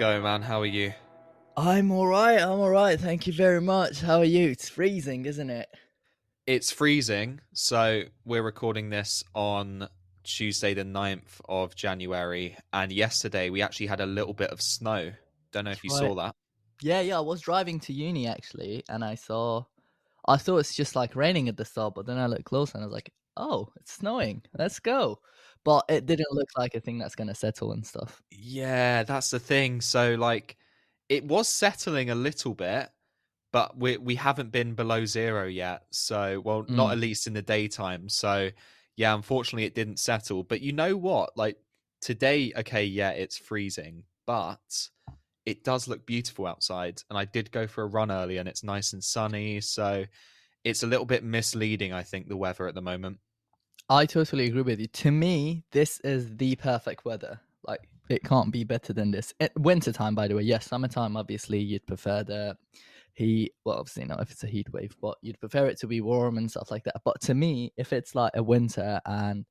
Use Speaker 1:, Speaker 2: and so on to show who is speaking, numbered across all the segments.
Speaker 1: 11.
Speaker 2: Oh, man. How are you?
Speaker 1: I'm alright, I'm alright. Thank you very much. How are you? It's freezing, isn't it?
Speaker 2: It's freezing, so we're recording this on Tuesday, the 9th of January. And yesterday, we actually had a little bit of snow. Don't know if you
Speaker 1: Right.
Speaker 2: saw that.
Speaker 1: Yeah, yeah, I was driving to uni actually, and I saw. I thought it's just like raining at the start, but then I looked closer and I was like, oh, it's snowing. Let's go. But it didn't look like a thing that's going to settle and stuff.
Speaker 2: Yeah, that's the thing. So, like, it was settling a little bit, but we we haven't been below zero yet. So, well, not
Speaker 1: Mm.
Speaker 2: at least in the daytime. So, yeah, unfortunately, it didn't settle. But you know what? Like today, okay, yeah, it's freezing, but it does look beautiful outside. And I did go for a run early, and it's nice and sunny. So, it's a little bit misleading, I think, the weather at the moment.
Speaker 1: I totally agree with you. To me, this is the perfect weather. Like it can't be better than this. It, wintertime, by the way. Yes, summertime. Obviously, you'd prefer the heat. Well, obviously not if it's a heat wave, but you'd prefer it to be warm and stuff like that. But to me, if it's like a winter and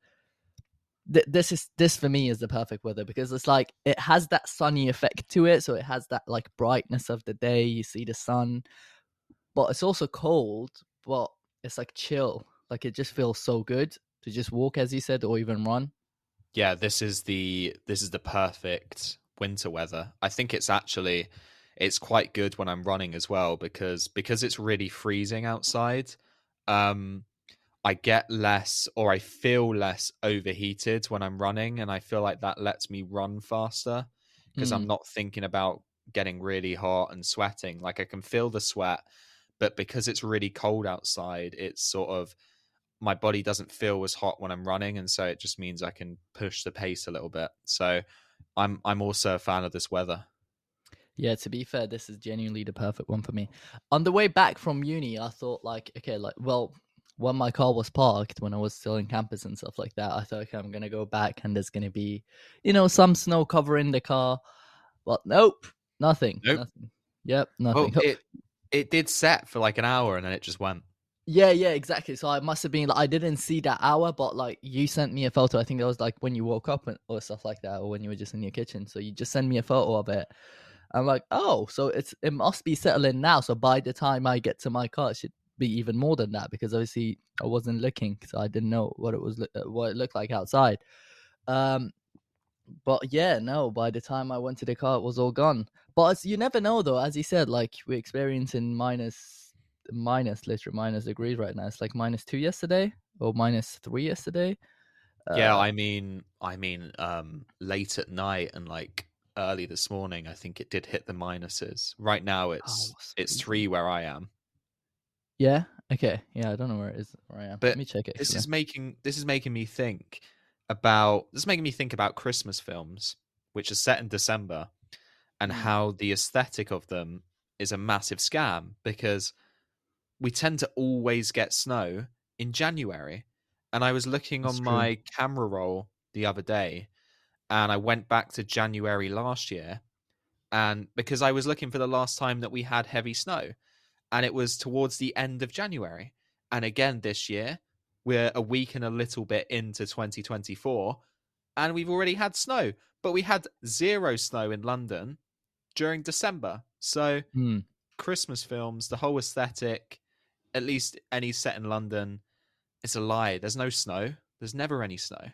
Speaker 1: th- this is this for me is the perfect weather because it's like it has that sunny effect to it, so it has that like brightness of the day. You see the sun, but it's also cold, but it's like chill. Like it just feels so good to just walk, as you said, or even run.
Speaker 2: yeah this is the this is the perfect winter weather. I think it's actually it's quite good when i'm running as well because because it's really freezing outside um i get less or i feel less overheated when i'm running and i feel like that lets me run faster because i'm not thinking about getting really hot and sweating. Like i can feel the sweat but because it's really cold outside it's sort of my body doesn't feel as hot when I'm running, and so it just means I can push the pace a little bit. So I'm I'm also a fan of this weather.
Speaker 1: Yeah, to be fair, this is genuinely the perfect one for me. On the way back from uni, I thought like, okay, like, well, when my car was parked, when I was still in campus and stuff like that, I thought, okay, I'm gonna go back and there's gonna be, you know, some snow covering the car. But nope, nothing.
Speaker 2: Nope.
Speaker 1: Nothing. Yep,
Speaker 2: Well,
Speaker 1: nothing.
Speaker 2: it it did set for like an hour, and then it just went.
Speaker 1: Yeah, yeah, exactly. So I must have been like I didn't see that hour, but like you sent me a photo. I think it was like when you woke up and, or stuff like that, or when you were just in your kitchen. So you just send me a photo of it. I'm like, oh, so it's it must be settling now. So by the time I get to my car, it should be even more than that because obviously I wasn't looking, so I didn't know what it was uh, what it looked like outside. Um, but yeah, no. By the time I went to the car, it was all gone. But you never know, though. As you said, like we're experiencing minus minus literally minus degrees right now. It's like minus two yesterday or minus three yesterday.
Speaker 2: yeah,
Speaker 1: Uh,
Speaker 2: I mean, I mean, um, late at night and like early this morning, I think it did hit the minuses. Right now, it's
Speaker 1: it's
Speaker 2: it's three where I am.
Speaker 1: yeah. Okay. Yeah, I don't know where it is. Where I am.
Speaker 2: But
Speaker 1: Let me check it.
Speaker 2: This
Speaker 1: actually.
Speaker 2: is making this is making me think about this is making me think about Christmas films, which are set in December, and
Speaker 1: Mm.
Speaker 2: how the aesthetic of them is a massive scam because we tend to always get snow in January. And I was looking
Speaker 1: That's
Speaker 2: on
Speaker 1: true.
Speaker 2: my camera roll the other day, and I went back to January last year, and because I was looking for the last time that we had heavy snow, and it was towards the end of January. And again this year, we're a week and a little bit into 2024, and we've already had snow, but we had zero snow in London during December. So
Speaker 1: Hmm.
Speaker 2: Christmas films, the whole aesthetic, at least any set in London, it's a lie. There's no snow. There's never any snow.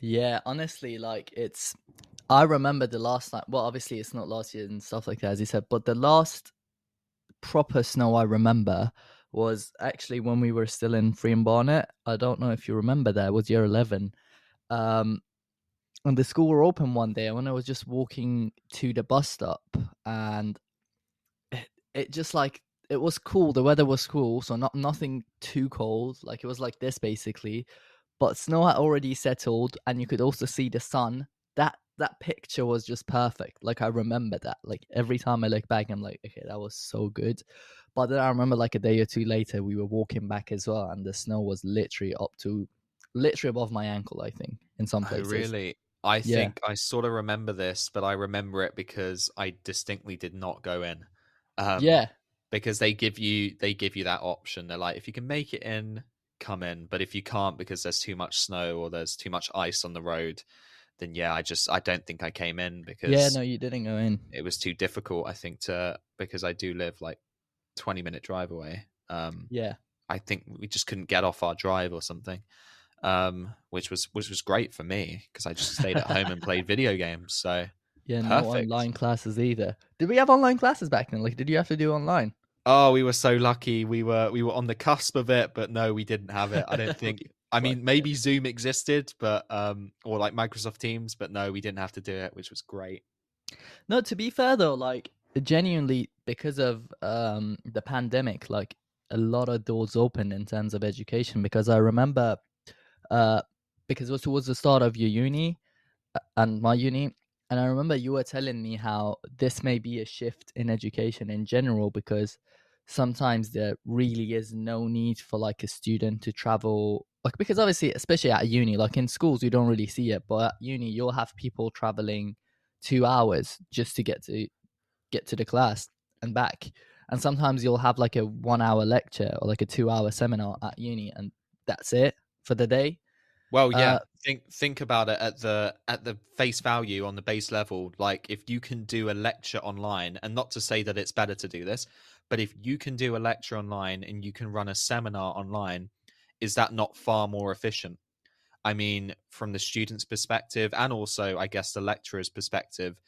Speaker 1: Yeah, honestly, like it's. I remember the last night. Well, obviously it's not last year and stuff like that, as you said. But the last proper snow I remember was actually when we were still in Friern Barnet. I don't know if you remember that. It was year eleven. Um, and the school were open one day, when I was just walking to the bus stop, and it, it just like it was cool. The weather was cool, so not nothing too cold. Like it was like this basically, but snow had already settled, and you could also see the sun. That that picture was just perfect. Like I remember that. Like every time I look back, I'm like, okay, that was so good. But then I remember like a day or two later, we were walking back as well, and the snow was literally up to, literally above my ankle. I think in some
Speaker 2: Oh,
Speaker 1: places.
Speaker 2: really? I
Speaker 1: Yeah.
Speaker 2: think I sort of remember this, but I remember it because I distinctly did not go in. Um,
Speaker 1: yeah,
Speaker 2: because they give you they give you that option. They're like, if you can make it in, come in. But if you can't because there's too much snow or there's too much ice on the road, then yeah, I just I don't think I came in because
Speaker 1: Yeah, no, you didn't go in.
Speaker 2: it was too difficult. I think to because I do live like twenty minute drive away. Um,
Speaker 1: Yeah.
Speaker 2: I think we just couldn't get off our drive or something, um, which was which was great for me because I just stayed at home and played video games. So
Speaker 1: Yeah, no
Speaker 2: Perfect.
Speaker 1: online classes either. Did we have online classes back then? Like, did you have to do online?
Speaker 2: Oh, we were so lucky. We were we were on the cusp of it, but no, we didn't have it. I don't think. I mean, maybe Zoom existed, but um, or like Microsoft Teams, but no, we didn't have to do it, which was great.
Speaker 1: No, to be fair though, like genuinely because of um the pandemic, like a lot of doors opened in terms of education. Because I remember, uh, because it was towards the start of your uni uh, and my uni, and I remember you were telling me how this may be a shift in education in general because sometimes there really is no need for like a student to travel like because obviously especially at uni like in schools you don't really see it but at uni you'll have people traveling two hours just to get to get to the class and back. And sometimes you'll have like a one hour lecture or like a two hour seminar at uni and that's it for the day
Speaker 2: Well, yeah.
Speaker 1: Uh,
Speaker 2: think think about it at the at the face value on the base level. Like if you can do a lecture online, and not to say that it's better to do this, but if you can do a lecture online and you can run a seminar online, is that not far more efficient? I mean, from the student's perspective, and also I guess the lecturer's perspective,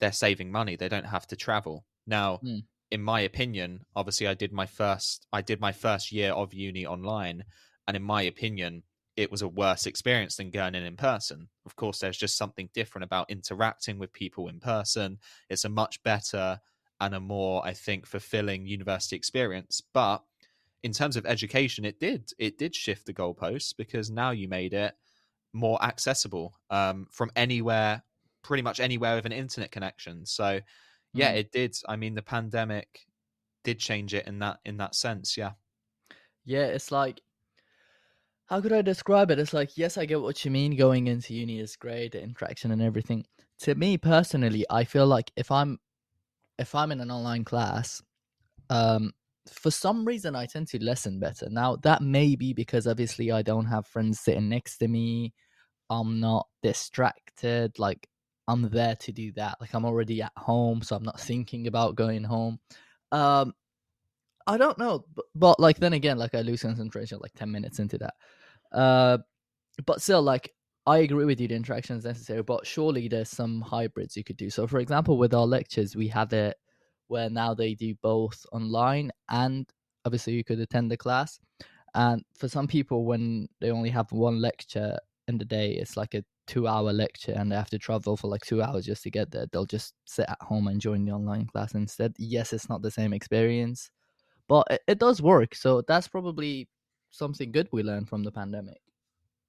Speaker 2: they're saving money. They don't have to travel. Now,
Speaker 1: Mm.
Speaker 2: in my opinion, obviously I did my first I did my first year of uni online, and in my opinion, it was a worse experience than going in in person. Of course, there's just something different about interacting with people in person. It's a much better and a more, I think, fulfilling university experience. But in terms of education, it did it did shift the goalposts because now you made it more accessible um, from anywhere, pretty much anywhere with an internet connection. So, yeah,
Speaker 1: Mm.
Speaker 2: it did. I mean, the pandemic did change it in that in that sense. Yeah.
Speaker 1: Yeah, it's like how could I describe it? It's like yes, I get what you mean. Going into uni is great, the interaction and everything. To me personally, I feel like if I'm if I'm in an online class, um, for some reason I tend to listen better. Now that may be because obviously I don't have friends sitting next to me. I'm not distracted. Like I'm there to do that. Like I'm already at home, so I'm not thinking about going home. Um, I don't know, but, but like then again, like I lose concentration like ten minutes into that. Uh, but still, like I agree with you, the interaction is necessary. But surely there's some hybrids you could do. So, for example, with our lectures, we have it where now they do both online and obviously you could attend the class. And for some people, when they only have one lecture in the day, it's like a two-hour lecture, and they have to travel for like two hours just to get there. They'll just sit at home and join the online class instead. Yes, it's not the same experience but it, it does work so that's probably something good we learned from the pandemic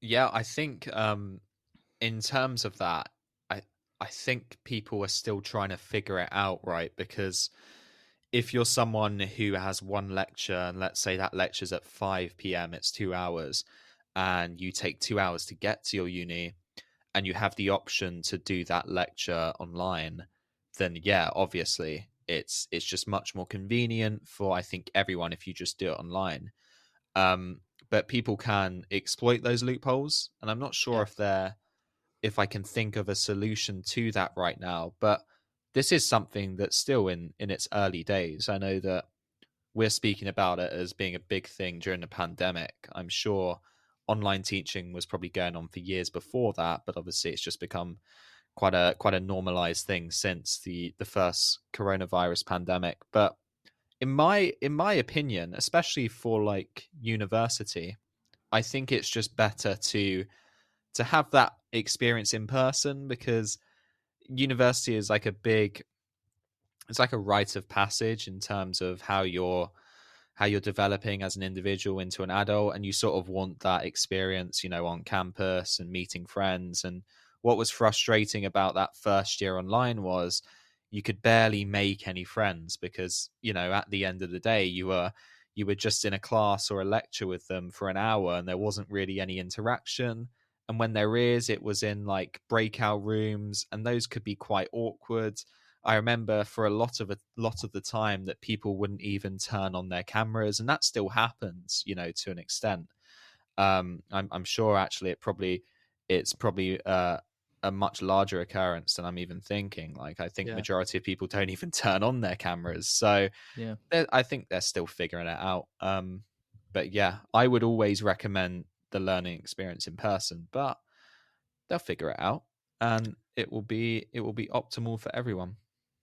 Speaker 2: Yeah, I think um in terms of that, I I think people are still trying to figure it out, right? Because if you're someone who has one lecture and let's say that lecture's at 5 p.m., it's 2 hours and you take 2 hours to get to your uni and you have the option to do that lecture online, then yeah, obviously it's it's just much more convenient for I think everyone if you just do it online. Um but people can exploit those loopholes and i'm not sure
Speaker 1: Yeah.
Speaker 2: if they're if i can think of a solution to that right now but this is something that's still in in its early days i know that we're speaking about it as being a big thing during the pandemic i'm sure online teaching was probably going on for years before that but obviously it's just become quite a quite a normalized thing since the the first coronavirus pandemic. But in my in my opinion especially for like university i think it's just better to to have that experience in person because university is like a big it's like a rite of passage in terms of how you're how you're developing as an individual into an adult and you sort of want that experience you know on campus and meeting friends and what was frustrating about that first year online was you could barely make any friends because you know at the end of the day you were you were just in a class or a lecture with them for an hour and there wasn't really any interaction. And when there is it was in like breakout rooms and those could be quite awkward. I remember for a lot of a lot of the time that people wouldn't even turn on their cameras and that still happens you know to an extent. Um i'm, I'm sure actually it probably it's probably uh a much larger occurrence than I'm even thinking. Like I think
Speaker 1: Yeah.
Speaker 2: majority of people don't even turn on their cameras, so
Speaker 1: Yeah.
Speaker 2: I think they're still figuring it out. Um, but yeah, I would always recommend the learning experience in person, but they'll figure it out, and it will be it will be optimal for everyone.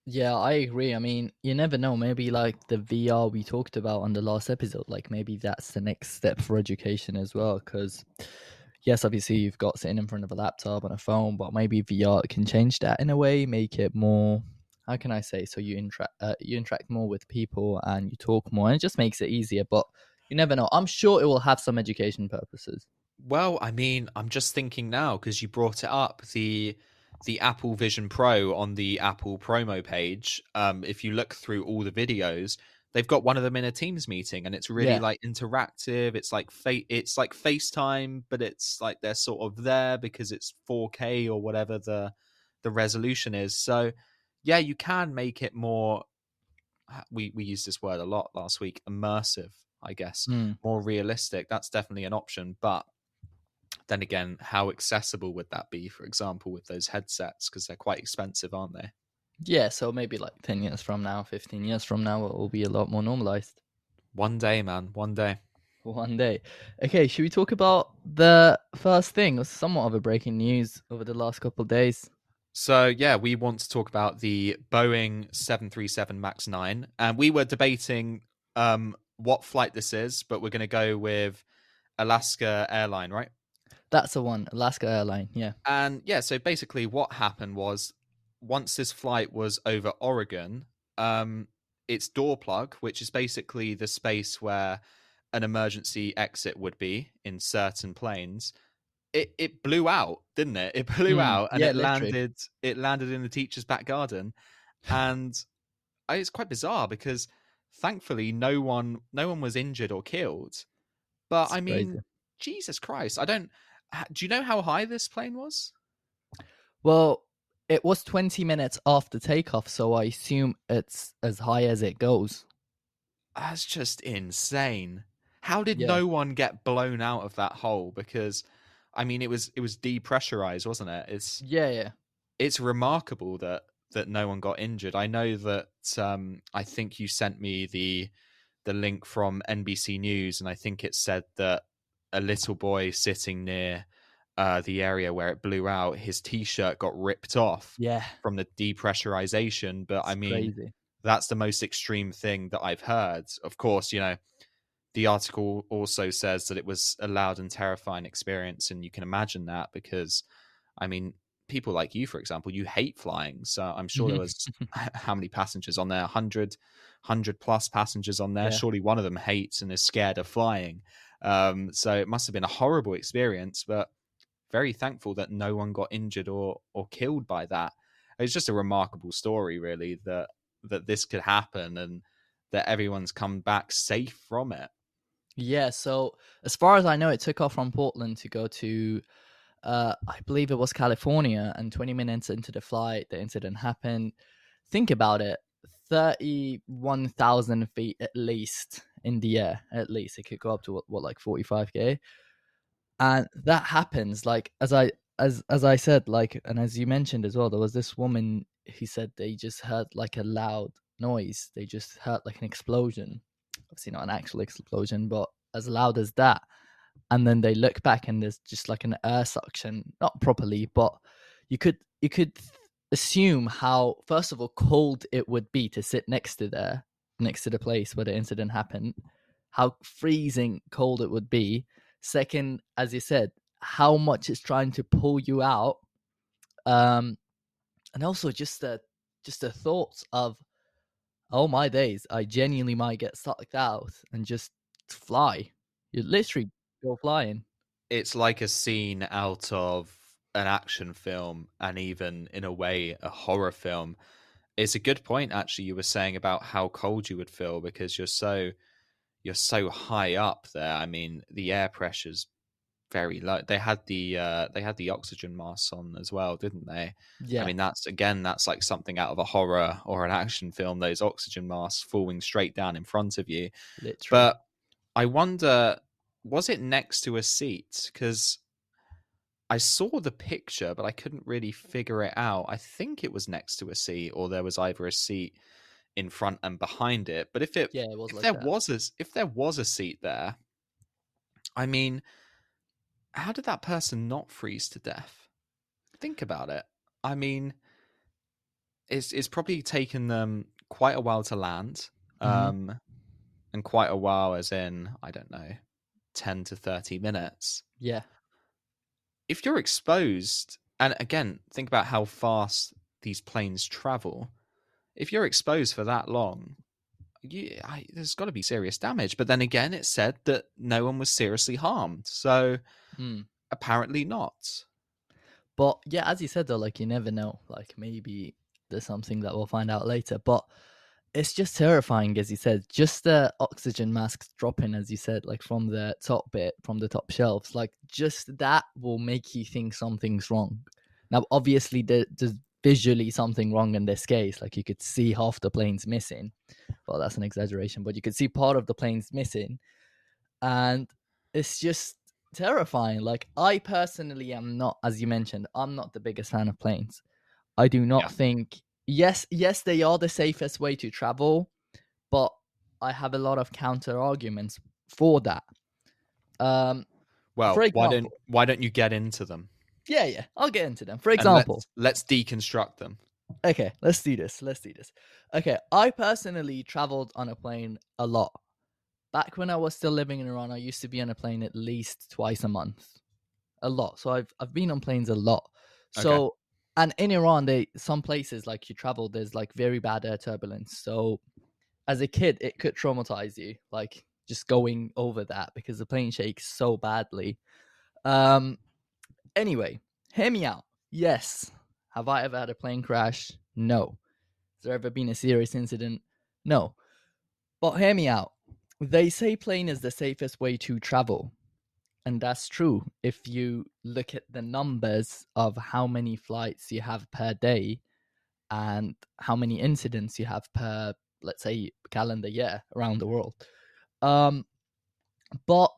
Speaker 1: Yeah, I agree. I mean, you never know. Maybe like the VR we talked about on the last episode, like maybe that's the next step for education as well. Because, yes, obviously you've got sitting in front of a laptop and a phone, but maybe VR can change that in a way, make it more. How can I say? So you interact, uh, you interact more with people and you talk more, and it just makes it easier. But you never know. I'm sure it will have some education purposes.
Speaker 2: Well, I mean, I'm just thinking now because you brought it up the the Apple Vision Pro on the Apple promo page. Um, if you look through all the videos, they've got one of them in a Teams meeting, and it's really
Speaker 1: Yeah.
Speaker 2: like interactive. It's like fa- it's like FaceTime, but it's like they're sort of there because it's 4K or whatever the the resolution is. So, yeah, you can make it more. We we used this word a lot last week. Immersive, I guess
Speaker 1: Mm.
Speaker 2: more realistic, that's definitely an option. But then again, how accessible would that be, for example, with those headsets? Because they're quite expensive, aren't they?
Speaker 1: Yeah, so maybe like ten years from now, fifteen years from now, it will be a lot more normalized.
Speaker 2: One day, man, one day.
Speaker 1: One day. Okay, should we talk about the first thing? It was somewhat of a breaking news over the last couple of days.
Speaker 2: So, yeah, we want to talk about the Boeing 737 MAX 9. And we were debating um, what flight this is, but we're going to go with Alaska Airline, right?
Speaker 1: That's the one, Alaska Airline. Yeah.
Speaker 2: And yeah, so basically what happened was once this flight was over Oregon, um, its door plug, which is basically the space where an emergency exit would be in certain planes, it, it blew out, didn't it? It blew
Speaker 1: Mm,
Speaker 2: out and
Speaker 1: yeah,
Speaker 2: it
Speaker 1: literally.
Speaker 2: landed it landed in the teacher's back garden. And I- it's quite bizarre because thankfully no one no one was injured or killed. But
Speaker 1: It's
Speaker 2: I mean,
Speaker 1: crazy.
Speaker 2: Jesus Christ, I don't do you know how high this plane was?
Speaker 1: Well, it was 20 minutes after takeoff, so I assume it's as high as it goes.
Speaker 2: That's just insane. How did
Speaker 1: Yeah.
Speaker 2: no one get blown out of that hole? Because I mean, it was it was depressurized, wasn't it? It's
Speaker 1: Yeah, yeah.
Speaker 2: it's remarkable that that no one got injured. I know that um, I think you sent me the the link from NBC News, and I think it said that a little boy sitting near uh, the area where it blew out, his T-shirt got ripped off
Speaker 1: Yeah.
Speaker 2: from the depressurization. But I mean,
Speaker 1: crazy.
Speaker 2: that's the most extreme thing that I've heard. Of course, you know, the article also says that it was a loud and terrifying experience, and you can imagine that because, I mean, people like you, for example, you hate flying. So I'm sure there was how many passengers on there? 100, 100 plus passengers on there.
Speaker 1: Yeah.
Speaker 2: Surely one of them hates and is scared of flying. Um, so it must have been a horrible experience, but very thankful that no one got injured or or killed by that. It's just a remarkable story, really, that that this could happen and that everyone's come back safe from it.
Speaker 1: Yeah, so as far as I know, it took off from Portland to go to, uh, I believe it was California, and 20 minutes into the flight, the incident happened. Think about it 31,000 feet at least in the air, at least. It could go up to what, what like 45k. And that happens, like, as I. As as I said, like, and as you mentioned as well, there was this woman who said they just heard like a loud noise. They just heard like an explosion, obviously not an actual explosion, but as loud as that. And then they look back and there's just like an air suction, not properly, but you could you could assume how first of all cold it would be to sit next to there, next to the place where the incident happened, how freezing cold it would be. Second, as you said, how much it's trying to pull you out. Um and also just the just the thoughts of oh my days, I genuinely might get sucked out and just fly. You literally go flying.
Speaker 2: It's like a scene out of an action film and even in a way a horror film. It's a good point actually you were saying about how cold you would feel because you're so you're so high up there. I mean, the air pressure's very low. They had the uh they had the oxygen masks on as well, didn't they?
Speaker 1: Yeah.
Speaker 2: I mean, that's again, that's like something out of a horror or an action film. Those oxygen masks falling straight down in front of you.
Speaker 1: literally.
Speaker 2: But I wonder, was it next to a seat? Because I saw the picture, but I couldn't really figure it out. I think it was next to a seat, or there was either a seat in front and behind it. But if it
Speaker 1: Yeah, it was
Speaker 2: if
Speaker 1: like
Speaker 2: there
Speaker 1: that.
Speaker 2: was a if there was a seat there, I mean, how did that person not freeze to death? Think about it. I mean, it's it's probably taken them quite a while to land,
Speaker 1: Mhm.
Speaker 2: um, and quite a while, as in I don't know, ten to thirty minutes.
Speaker 1: Yeah.
Speaker 2: If you're exposed, and again, think about how fast these planes travel. If you're exposed for that long, you, I, there's got to be serious damage. But then again, it said that no one was seriously harmed, so
Speaker 1: Hmm.
Speaker 2: apparently not.
Speaker 1: But yeah, as you said though, like you never know. Like maybe there's something that we'll find out later. But it's just terrifying, as you said. Just the oxygen masks dropping, as you said, like from the top bit, from the top shelves. Like just that will make you think something's wrong. Now, obviously, there, there's visually something wrong in this case. Like you could see half the planes missing. Well, that's an exaggeration, but you could see part of the planes missing, and it's just terrifying. Like I personally am not, as you mentioned, I'm not the biggest fan of planes. I do not
Speaker 2: Yeah.
Speaker 1: think. Yes, yes, they are the safest way to travel, but I have a lot of counter arguments for that. Um,
Speaker 2: Well, why don't why don't you get into them?
Speaker 1: Yeah, yeah, I'll get into them. For example,
Speaker 2: let's, let's deconstruct them.
Speaker 1: okay, let's do this. Let's do this. Okay, I personally traveled on a plane a lot. Back when I was still living in Iran, I used to be on a plane at least twice a month. A lot. So I've I've been on planes a lot.
Speaker 2: Okay.
Speaker 1: So and in Iran, they some places like you travel, there's like very bad air turbulence. So as a kid, it could traumatize you, like just going over that because the plane shakes so badly. Um anyway, hear me out. Yes. Have I ever had a plane crash? No. Has there ever been a serious incident? No. But hear me out. They say plane is the safest way to travel. And that's true if you look at the numbers of how many flights you have per day and how many incidents you have per, let's say, calendar year around the world. Um, but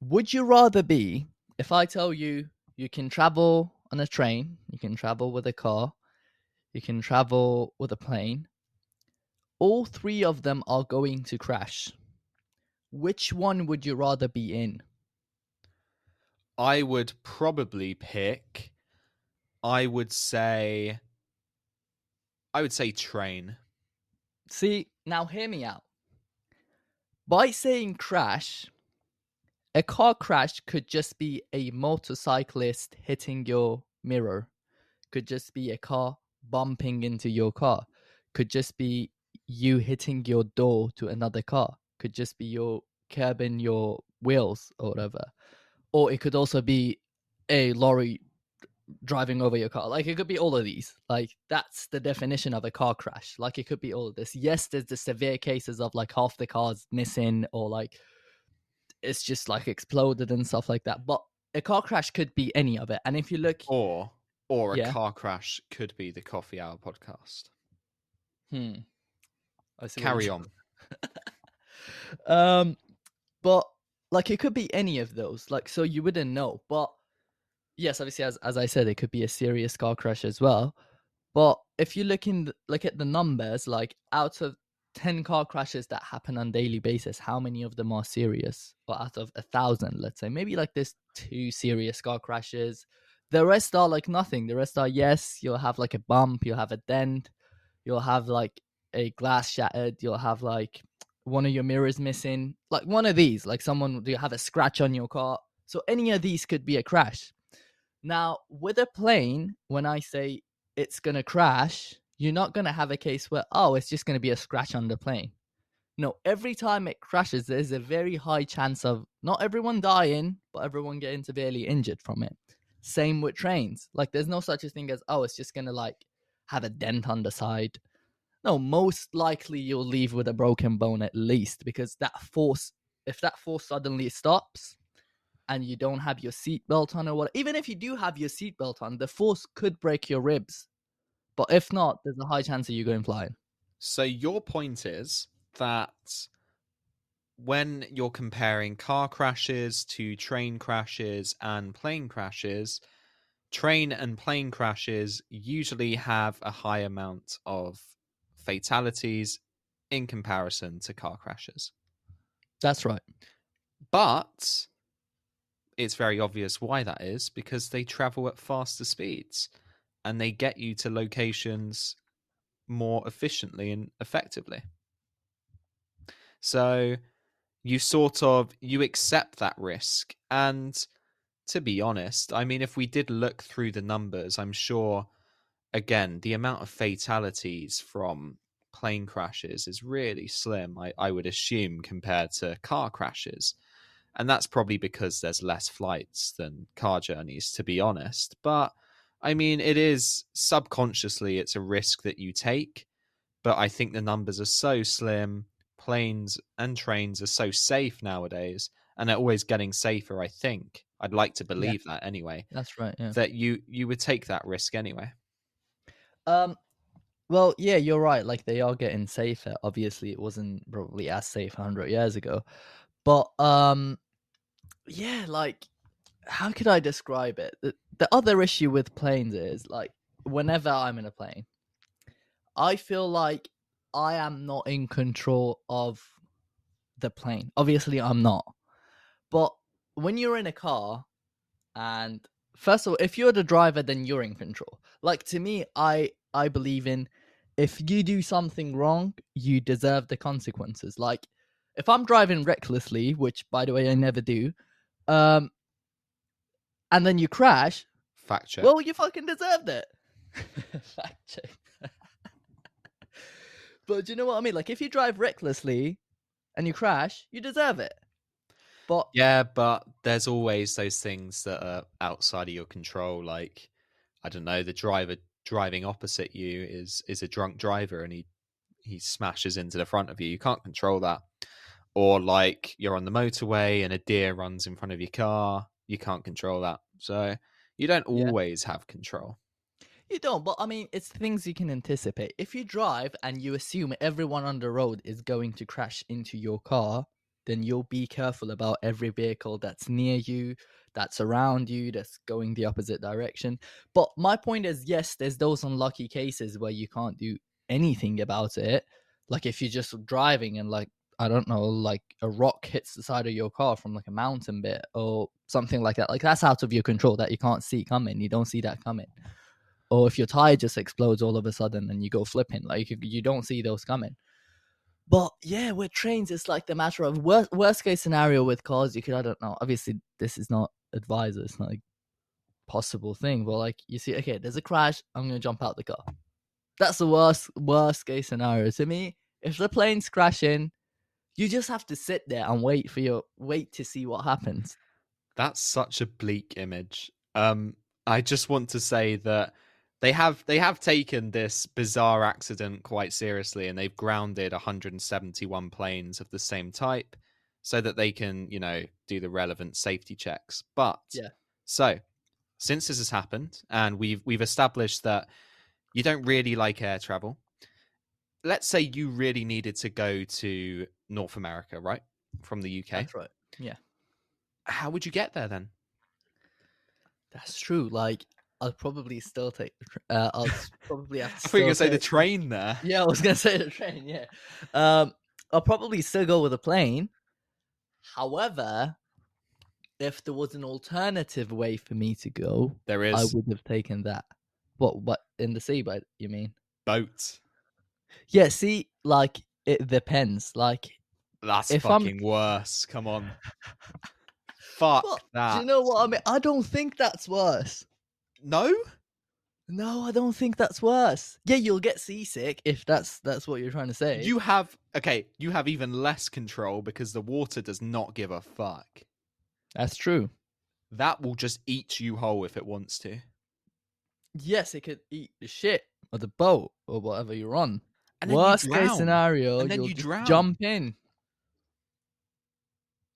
Speaker 1: would you rather be, if I tell you you can travel on a train, you can travel with a car, you can travel with a plane, all three of them are going to crash. Which one would you rather be in?
Speaker 2: I would probably pick. I would say. I would say train.
Speaker 1: See, now hear me out. By saying crash, a car crash could just be a motorcyclist hitting your mirror, could just be a car bumping into your car, could just be you hitting your door to another car, could just be your curbing your wheels or whatever. Or it could also be a lorry driving over your car. Like it could be all of these. Like that's the definition of a car crash. Like it could be all of this. Yes, there's the severe cases of like half the cars missing or like it's just like exploded and stuff like that. But a car crash could be any of it. And if you look,
Speaker 2: Or or a
Speaker 1: Yeah.
Speaker 2: car crash could be the coffee hour podcast.
Speaker 1: hmm,
Speaker 2: Carry on.
Speaker 1: um, but like it could be any of those. Like so you wouldn't know. But yes, obviously, as as I said, it could be a serious car crash as well. But if you look in, look at the numbers, like out of ten car crashes that happen on daily basis, how many of them are serious? Or out of a thousand, let's say, maybe like there's two serious car crashes. The rest are like nothing. The rest are yes, you'll have like a bump, you'll have a dent, you'll have like a glass shattered, you'll have like one of your mirrors missing, like one of these, like someone do you have a scratch on your car. So any of these could be a crash. Now, with a plane, when I say it's gonna crash, you're not gonna have a case where oh, it's just gonna be a scratch on the plane. No, every time it crashes, there's a very high chance of not everyone dying, but everyone getting severely injured from it. Same with trains. Like, there's no such a thing as oh, it's just gonna like have a dent on the side. No, most likely you'll leave with a broken bone at least because that force, if that force suddenly stops and you don't have your seatbelt on or what, even if you do have your seatbelt on, the force could break your ribs. But if not, there's a high chance of you going flying.
Speaker 2: So your point is that when you're comparing car crashes to train crashes and plane crashes, train and plane crashes usually have a high amount of fatalities in comparison to car crashes.
Speaker 1: That's right.
Speaker 2: But it's very obvious why that is because they travel at faster speeds and they get you to locations more efficiently and effectively. So you sort of you accept that risk and to be honest, I mean if we did look through the numbers, I'm sure again the amount of fatalities from plane crashes is really slim, I, I would assume, compared to car crashes. And that's probably because there's less flights than car journeys, to be honest. But I mean, it is subconsciously, it's a risk that you take. But I think the numbers are so slim. Planes and trains are so safe nowadays, and they're always getting safer. I think I'd like to believe yeah. that anyway.
Speaker 1: That's right. Yeah.
Speaker 2: That you you would take that risk anyway.
Speaker 1: Um, well, yeah, you're right. Like they are getting safer. Obviously, it wasn't probably as safe 100 years ago, but um, yeah, like how could I describe it? The, the other issue with planes is like whenever I'm in a plane, I feel like I am not in control of the plane. Obviously, I'm not. But when you're in a car, and first of all, if you're the driver, then you're in control. Like to me, I I believe in if you do something wrong, you deserve the consequences. Like if I'm driving recklessly, which by the way I never do, um, and then you crash,
Speaker 2: fact check.
Speaker 1: Well, you fucking deserved it. fact check. but do you know what I mean? Like if you drive recklessly and you crash, you deserve it. But
Speaker 2: yeah, but there's always those things that are outside of your control. Like I don't know, the driver driving opposite you is is a drunk driver and he he smashes into the front of you. You can't control that. Or like you're on the motorway and a deer runs in front of your car. You can't control that. So you don't always yeah. have control.
Speaker 1: You don't, but I mean, it's things you can anticipate. If you drive and you assume everyone on the road is going to crash into your car, then you'll be careful about every vehicle that's near you, that's around you, that's going the opposite direction. But my point is, yes, there's those unlucky cases where you can't do anything about it. Like if you're just driving and like I don't know, like a rock hits the side of your car from like a mountain bit or something like that. Like that's out of your control that you can't see coming. You don't see that coming. Or if your tire just explodes all of a sudden and you go flipping, like you don't see those coming. But yeah, with trains, it's like the matter of worst, worst case scenario with cars. You could, I don't know. Obviously, this is not advisor. It's not a possible thing. But like, you see, okay, there's a crash. I'm gonna jump out the car. That's the worst worst case scenario to me. If the plane's crashing, you just have to sit there and wait for your wait to see what happens.
Speaker 2: That's such a bleak image. Um, I just want to say that they have they have taken this bizarre accident quite seriously and they've grounded 171 planes of the same type so that they can you know do the relevant safety checks but
Speaker 1: yeah
Speaker 2: so since this has happened and we've we've established that you don't really like air travel let's say you really needed to go to north america right from the uk
Speaker 1: that's right yeah
Speaker 2: how would you get there then
Speaker 1: that's true like I'll probably still take. Uh, I'll probably have.
Speaker 2: To I thought you say the train there.
Speaker 1: Yeah, I was gonna say the train. Yeah, um, I'll probably still go with a plane. However, if there was an alternative way for me to go,
Speaker 2: there is.
Speaker 1: I would have taken that. What? What in the sea? But you mean
Speaker 2: boat?
Speaker 1: Yeah. See, like it depends. Like
Speaker 2: that's fucking I'm... worse. Come on. Fuck well, that.
Speaker 1: Do you know what I mean? I don't think that's worse.
Speaker 2: No?
Speaker 1: No, I don't think that's worse. Yeah, you'll get seasick if that's that's what you're trying to say.
Speaker 2: You have okay, you have even less control because the water does not give a fuck.
Speaker 1: That's true.
Speaker 2: That will just eat you whole if it wants to.
Speaker 1: Yes, it could eat the shit or the boat or whatever you're on. And Worst case scenario, and then you drown. jump in.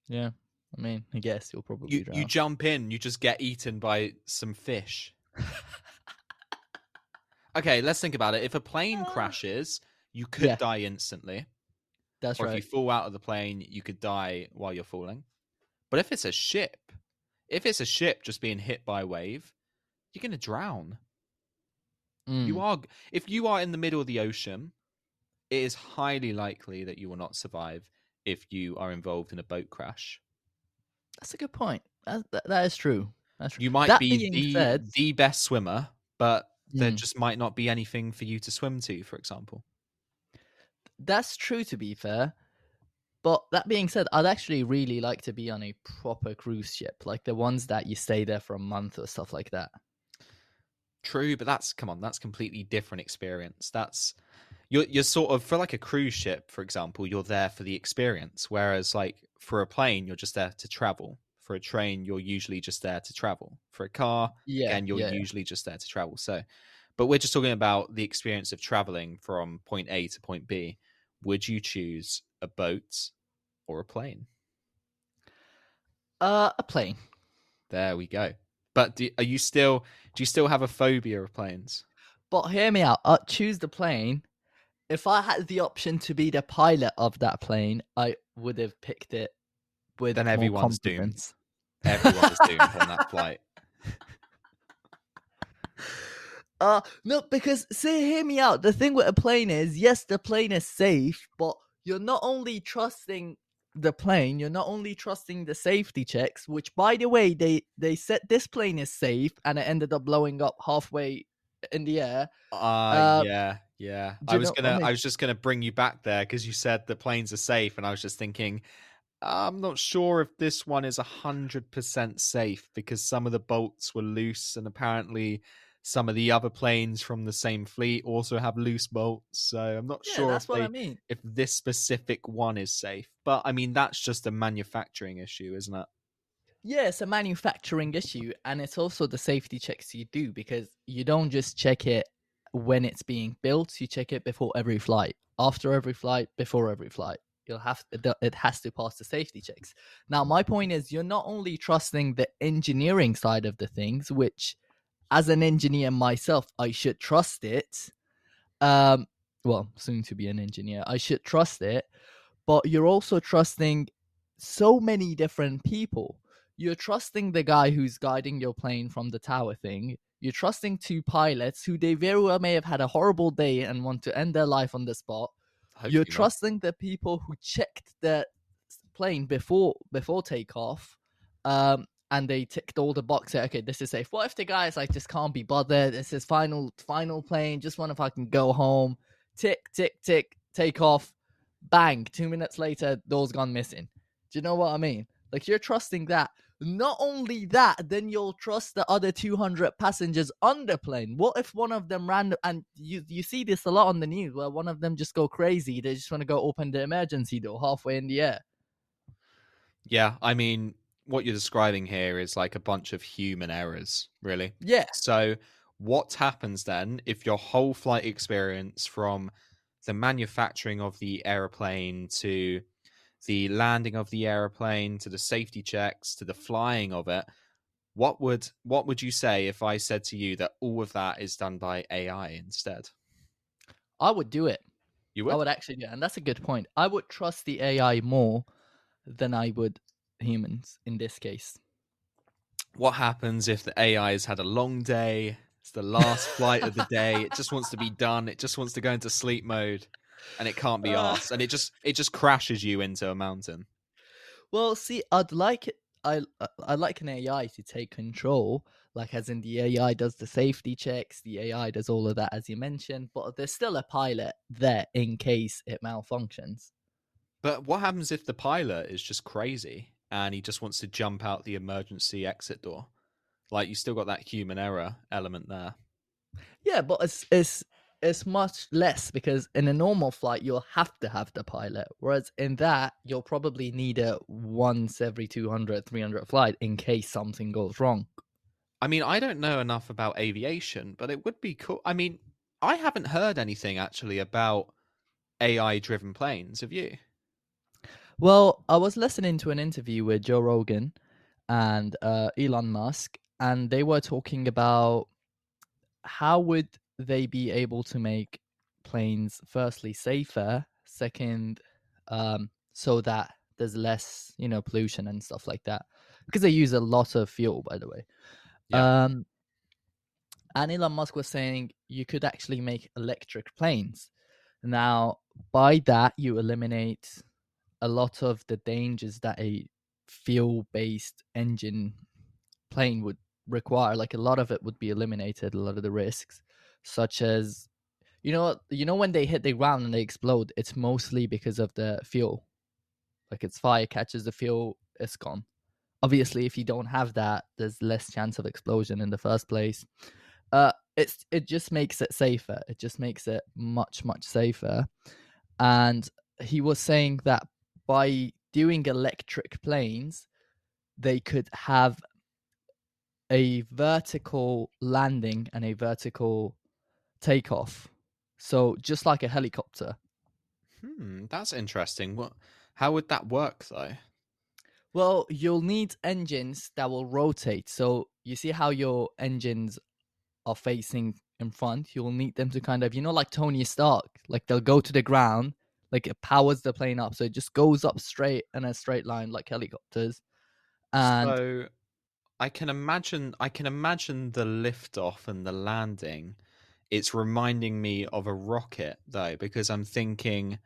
Speaker 1: Yeah, I mean, I guess you'll probably
Speaker 2: you, you jump in, you just get eaten by some fish. okay, let's think about it. If a plane ah. crashes, you could yeah. die instantly.
Speaker 1: That's
Speaker 2: or
Speaker 1: right.
Speaker 2: if you fall out of the plane, you could die while you're falling. But if it's a ship, if it's a ship just being hit by a wave, you're going to drown.
Speaker 1: Mm.
Speaker 2: You are if you are in the middle of the ocean, it is highly likely that you will not survive if you are involved in a boat crash.
Speaker 1: That's a good point. That, that, that is true. That's true.
Speaker 2: You might
Speaker 1: That
Speaker 2: be the
Speaker 1: said-
Speaker 2: the best swimmer, but there
Speaker 1: Mm.
Speaker 2: just might not be anything for you to swim to, for example.
Speaker 1: That's true to be fair. But that being said, I'd actually really like to be on a proper cruise ship, like the ones that you stay there for a month or stuff like that.
Speaker 2: True, but that's come on, that's completely different experience. That's you're you're sort of for like a cruise ship, for example, you're there for the experience. Whereas like for a plane, you're just there to travel. For a train, you're usually just there to travel. For a car,
Speaker 1: Yeah,
Speaker 2: again, you're
Speaker 1: yeah, yeah.
Speaker 2: usually just there to travel. So but we're just talking about the experience of traveling from point A to point B. Would you choose a boat or a plane?
Speaker 1: Uh, a plane.
Speaker 2: There we go. But do, are you still do you still have a phobia of planes?
Speaker 1: But hear me out. I'd choose the plane. If I had the option to be the pilot of that plane, I would have picked it with
Speaker 2: Then everyone's doomed.
Speaker 1: confidence.
Speaker 2: Everyone is doomed on that flight.
Speaker 1: Uh no, because see, hear me out. The thing with a plane is, yes, the plane is safe, but you're not only trusting the plane, you're not only trusting the safety checks, which by the way, they they said this plane is safe and it ended up blowing up halfway in the air.
Speaker 2: Uh,
Speaker 1: Uh,
Speaker 2: yeah, yeah. I was
Speaker 1: I
Speaker 2: gonna, I
Speaker 1: mean?
Speaker 2: was just gonna bring you back there because you said the planes are safe, and I was just thinking, I'm not sure if this one is a hundred percent safe because some of the bolts were loose, and apparently some of the other planes from the same fleet also have loose bolts. So I'm not
Speaker 1: Yeah,
Speaker 2: sure
Speaker 1: that's
Speaker 2: if
Speaker 1: what
Speaker 2: they,
Speaker 1: I mean.
Speaker 2: if this specific one is safe. But I mean, that's just a manufacturing issue, isn't it?
Speaker 1: Yeah, it's a manufacturing issue, and it's also the safety checks you do because you don't just check it when it's being built. You check it before every flight, after every flight, before every flight. You'll have it has to pass the safety checks. Now, my point is, you're not only trusting the engineering side of the things, which, as an engineer myself, I should trust it. Um, well, soon to be an engineer, I should trust it, but you're also trusting so many different people you're trusting the guy who's guiding your plane from the tower thing. You're trusting two pilots who they very well may have had a horrible day and want to end their life on the spot.
Speaker 2: Hopefully
Speaker 1: You're
Speaker 2: not.
Speaker 1: trusting the people who checked the plane before before takeoff, um, and they ticked all the boxes. Okay, this is safe. What if the guy is like, just can't be bothered? This is final final plane. Just want if I can go home. Tick tick tick. Take off. Bang. Two minutes later, door's gone missing. Do you know what I mean? Like you're trusting that. Not only that, then you'll trust the other 200 passengers on the plane. What if one of them ran and you you see this a lot on the news where one of them just go crazy. They just want to go open the emergency door halfway in the air.
Speaker 2: Yeah, I mean, what you're describing here is like a bunch of human errors, really.
Speaker 1: Yeah.
Speaker 2: So, what happens then if your whole flight experience from the manufacturing of the aeroplane to the landing of the aeroplane to the safety checks to the flying of it what would what would you say if i said to you that all of that is done by ai instead
Speaker 1: I would do it.
Speaker 2: you would,
Speaker 1: I would actually do it. And that's a good point. I would trust the AI more than I would humans in this case.
Speaker 2: what happens if the ai has had a long day it's the last flight of the day it just wants to be done it just wants to go into sleep mode and it can't be
Speaker 1: Uh.
Speaker 2: asked and it just it just crashes you into a mountain
Speaker 1: Well, see, I'd like it. I I- I'd like an AI to take control, like as in the AI does the safety checks, the AI does all of that as you mentioned, but there's still a pilot there in case it malfunctions.
Speaker 2: But what happens if the pilot is just crazy and he just wants to jump out the emergency exit door? Like you still got that human error element there.
Speaker 1: Yeah, but it's it's it's much less because in a normal flight you'll have to have the pilot, whereas in that you'll probably need it once every 200, 300 flight in case something goes wrong.
Speaker 2: I mean, I don't know enough about aviation, but it would be cool. I mean, I haven't heard anything actually about AI driven planes. Have you?
Speaker 1: Well, I was listening to an interview with Joe Rogan and uh, Elon Musk, and they were talking about how would they be able to make planes, firstly, safer, second, um, so that there's less, you know, pollution and stuff like that, because they use a lot of fuel, by the way.
Speaker 2: Yeah.
Speaker 1: Um, and Elon Musk was saying you could actually make electric planes. Now, by that, you eliminate a lot of the dangers that a fuel based engine plane would require. Like a lot of it would be eliminated, a lot of the risks, such as you know you know when they hit the ground and they explode, it's mostly because of the fuel. Like it's fire catches the fuel, it's gone. Obviously, if you don't have that, there's less chance of explosion in the first place. Uh, it's it just makes it safer. It just makes it much much safer. And he was saying that by doing electric planes, they could have a vertical landing and a vertical takeoff. So just like a helicopter.
Speaker 2: Hmm, that's interesting. What? How would that work though?
Speaker 1: Well, you'll need engines that will rotate. So you see how your engines are facing in front. You'll need them to kind of, you know, like Tony Stark. Like they'll go to the ground, like it powers the plane up, so it just goes up straight in a straight line like helicopters. And
Speaker 2: so I can imagine I can imagine the liftoff and the landing. It's reminding me of a rocket though, because I'm thinking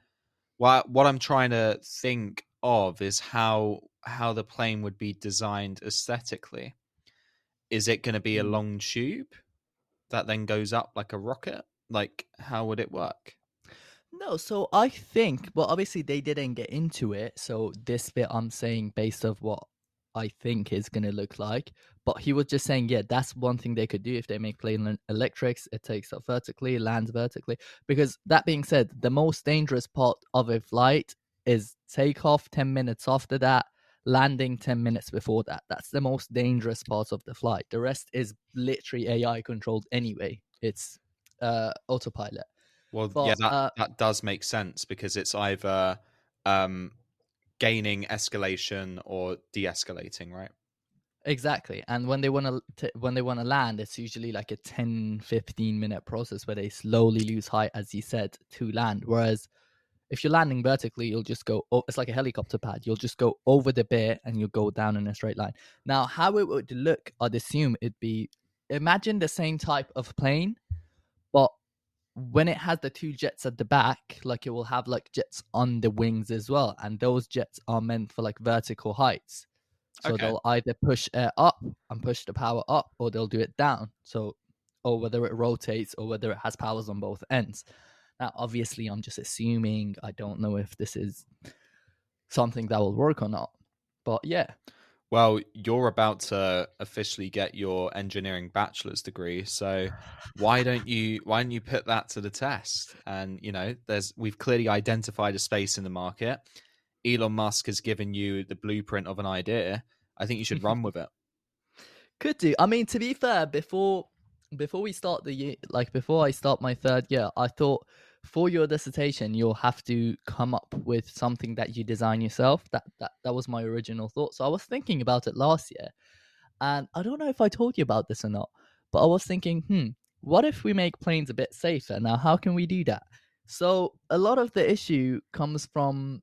Speaker 2: what what I'm trying to think of is how how the plane would be designed aesthetically. Is it going to be a
Speaker 1: Mm.
Speaker 2: long tube that then goes up like a rocket? Like how would it work?
Speaker 1: No, so I think, well, obviously they didn't get into it. So this bit I'm saying based of what I think is going to look like. But he was just saying, yeah, that's one thing they could do if they make plane electrics. It takes up vertically, lands vertically. Because that being said, the most dangerous part of a flight is takeoff 10 minutes after that, landing 10 minutes before that. That's the most dangerous part of the flight. The rest is literally AI controlled anyway. It's uh, autopilot.
Speaker 2: Well,
Speaker 1: But,
Speaker 2: yeah, that
Speaker 1: uh,
Speaker 2: that does make sense because it's either um gaining escalation or de-escalating, right?
Speaker 1: Exactly. And when they want to when they want to land, it's usually like a 10 15 minute process where they slowly lose height as you said to land. Whereas if you're landing vertically, you'll just go oh, it's like a helicopter pad. You'll just go over the bit and you'll go down in a straight line. Now, how it would look, I'd assume it'd be imagine the same type of plane, but when it has the two jets at the back, like it will have like jets on the wings as well, and those jets are meant for like vertical heights. So
Speaker 2: Okay.
Speaker 1: they'll either push air up and push the power up, or they'll do it down. So, or whether it rotates or whether it has powers on both ends. Now, obviously, I'm just assuming. I don't know if this is something that will work or not. But yeah,
Speaker 2: Well, you're about to officially get your engineering bachelor's degree, so why don't you why don't you put that to the test? And you know, there's we've clearly identified a space in the market. Elon Musk has given you the blueprint of an idea. I think you should run with it.
Speaker 1: Could do. I mean, to be fair, before before we start the year, like before I start my third year, I thought for your dissertation you'll have to come up with something that you design yourself. That that that was my original thought. So I was thinking about it last year, and I don't know if I told you about this or not, but I was thinking, hmm, what if we make planes a bit safer? Now, how can we do that? So a lot of the issue comes from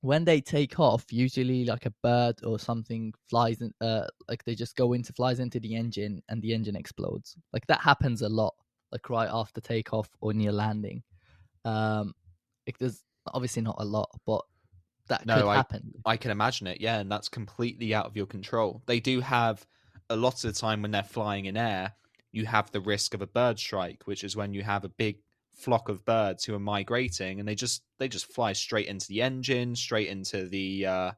Speaker 1: when they take off, usually like a bird or something flies in, uh, like they just go into flies into the engine and the engine explodes. Like that happens a lot, like right after takeoff or near landing. Um, like there's obviously not a lot, but that
Speaker 2: No,
Speaker 1: could
Speaker 2: I-
Speaker 1: happen.
Speaker 2: I can imagine it, yeah, and that's completely out of your control. They do have a lot of the time when they're flying in air, you have the risk of a bird strike, which is when you have a big flock of birds who are migrating and they just they just fly straight into the engine, straight into the uh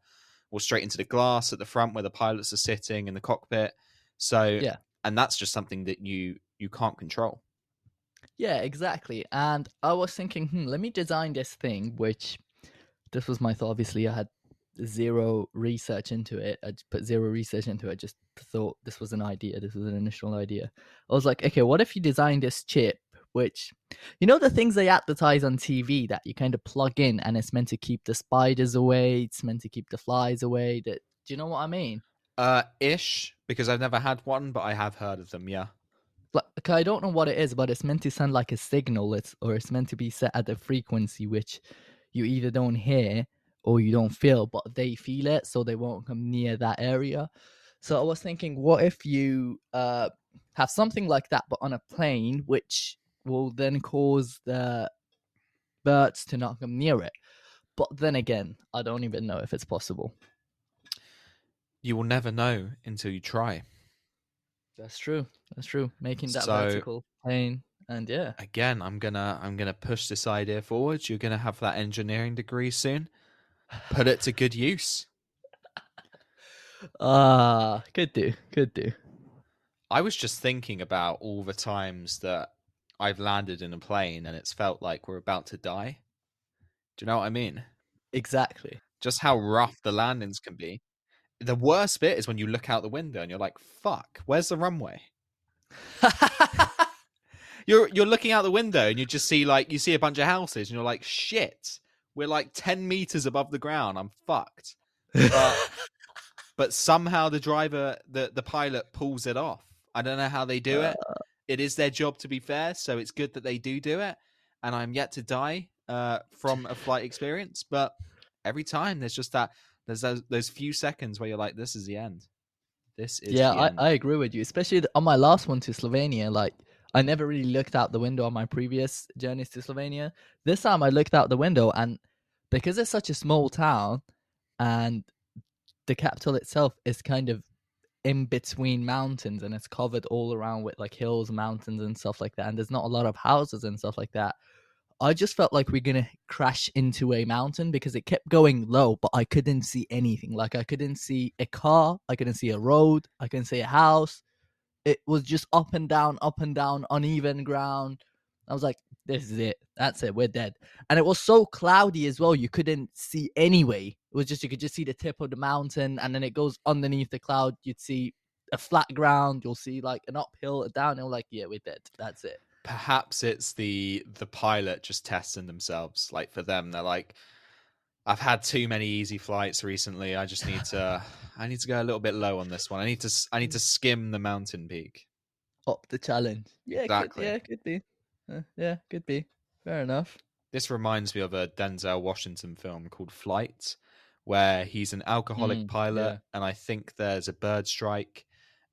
Speaker 2: or straight into the glass at the front where the pilots are sitting in the cockpit. So
Speaker 1: Yeah.
Speaker 2: and that's just something that you you can't control.
Speaker 1: Yeah, exactly. And I was thinking, hmm, let me design this thing, which this was my thought. Obviously, I had zero research into it. I put zero research into it. I just thought this was an idea. This was an initial idea. I was like, okay, what if you design this chip, which, you know, the things they advertise on TV that you kind of plug in and it's meant to keep the spiders away, it's meant to keep the flies away. That do you know what I mean?
Speaker 2: Uh ish, because I've never had one, but I have heard of them, yeah.
Speaker 1: Like I don't know what it is, but it's meant to send like a signal. It's or it's meant to be set at a frequency which you either don't hear or you don't feel, but they feel it, so they won't come near that area. So I was thinking, what if you uh, have something like that, but on a plane, which will then cause the birds to not come near it. But then again, I don't even know if it's possible.
Speaker 2: You will never know until you try.
Speaker 1: That's true. That's true. Making that
Speaker 2: So-
Speaker 1: vertical plane, and yeah,
Speaker 2: Again, I'm gonna I'm gonna push this idea forward. You're gonna have that engineering degree soon. Put it to good use.
Speaker 1: ah, could do, could do.
Speaker 2: I was just thinking about all the times that I've landed in a plane and it's felt like we're about to die. Do you know what I mean?
Speaker 1: Exactly.
Speaker 2: Just how rough the landings can be. The worst bit is when you look out the window and you're like, "Fuck, where's the runway?" You're you're looking out the window and you just see like you see a bunch of houses and you're like, "Shit, we're like ten meters above the ground. I'm fucked." But- But somehow the driver, the the pilot, pulls it off. I don't know how they do it. It is their job to be fair, so it's good that they do do it. And I'm yet to die uh, from a flight experience, but every time there's just that there's those, those few seconds where you're like, "This is the end. This is
Speaker 1: yeah, I,
Speaker 2: end."
Speaker 1: I agree with you. Especially on my last one to Slovenia, like I never really looked out the window on my previous journeys to Slovenia. This time I looked out the window, and because it's such a small town, and the capital itself is kind of in between mountains, and it's covered all around with like hills, mountains, and stuff like that. And there's not a lot of houses and stuff like that. I just felt like we're gonna crash into a mountain because it kept going low, but I couldn't see anything. Like I couldn't see a car, I couldn't see a road, I couldn't see a house. It was just up and down, up and down, uneven ground. I was like, this is it. That's it. We're dead. And it was so cloudy as well. You couldn't see anyway. It was just you could just see the tip of the mountain, and then it goes underneath the cloud. You'd see a flat ground. You'll see like an uphill, a downhill. Like, yeah, we're dead. That's it.
Speaker 2: Perhaps it's the the pilot just testing themselves. Like for them, they're like, "I've had too many easy flights recently. I just need to I need to go a little bit low on this one. I need to I need to skim the mountain peak."
Speaker 1: Up the challenge. Yeah,
Speaker 2: Exactly.
Speaker 1: could, yeah, could be. Uh, yeah, could be. Fair enough.
Speaker 2: This reminds me of a Denzel Washington film called Flight, where he's an alcoholic
Speaker 1: Mm,
Speaker 2: pilot,
Speaker 1: yeah.
Speaker 2: and I think there's a bird strike,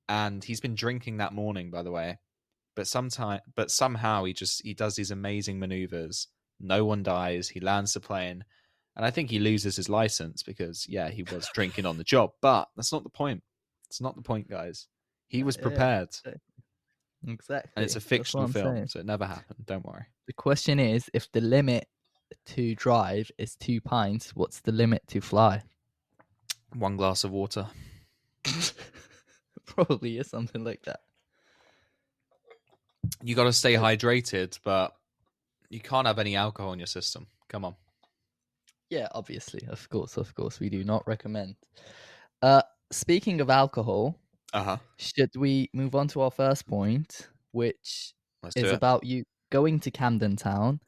Speaker 2: and he's been drinking that morning, by the way. But sometime, but somehow he just he does these amazing maneuvers. No one dies. He lands the plane, and I think he loses his license because yeah, he was drinking on the job. But that's not the point. It's not the point, guys. He was prepared,
Speaker 1: Exactly.
Speaker 2: and it's a fictional film,
Speaker 1: saying.
Speaker 2: so it never happened. Don't worry.
Speaker 1: The question is, if the limit to drive is two pints, what's the limit to fly?
Speaker 2: One glass of water.
Speaker 1: Probably is something like that.
Speaker 2: You got to stay hydrated, but you can't have any alcohol in your system. Come on.
Speaker 1: Yeah, obviously, of course, of course, we do not recommend. Uh, speaking of alcohol,
Speaker 2: Uh huh.
Speaker 1: should we move on to our first point, which
Speaker 2: Let's
Speaker 1: is about you going to Camden Town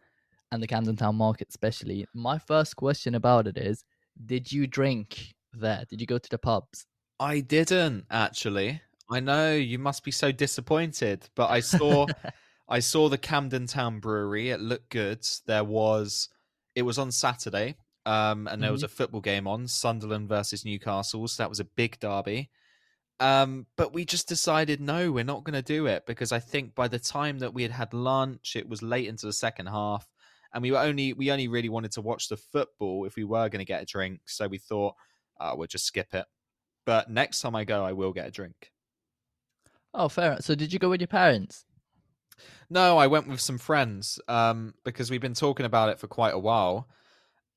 Speaker 1: and the Camden Town market, especially. My first question about it is: Did you drink there? Did you go to the pubs?
Speaker 2: I didn't actually. I know you must be so disappointed, but I saw I saw the Camden Town Brewery. It looked good. There was it was on Saturday, um, and there was a football game on Sunderland versus Newcastle. So that was a big derby. Um, but we just decided no, we're not going to do it because I think by the time that we had had lunch, it was late into the second half, and we were only we only really wanted to watch the football if we were going to get a drink. So we thought, uh, we'll just skip it. But next time I go, I will get a drink.
Speaker 1: Oh, fair. So, did you go with your parents?
Speaker 2: No, I went with some friends um, because we've been talking about it for quite a while,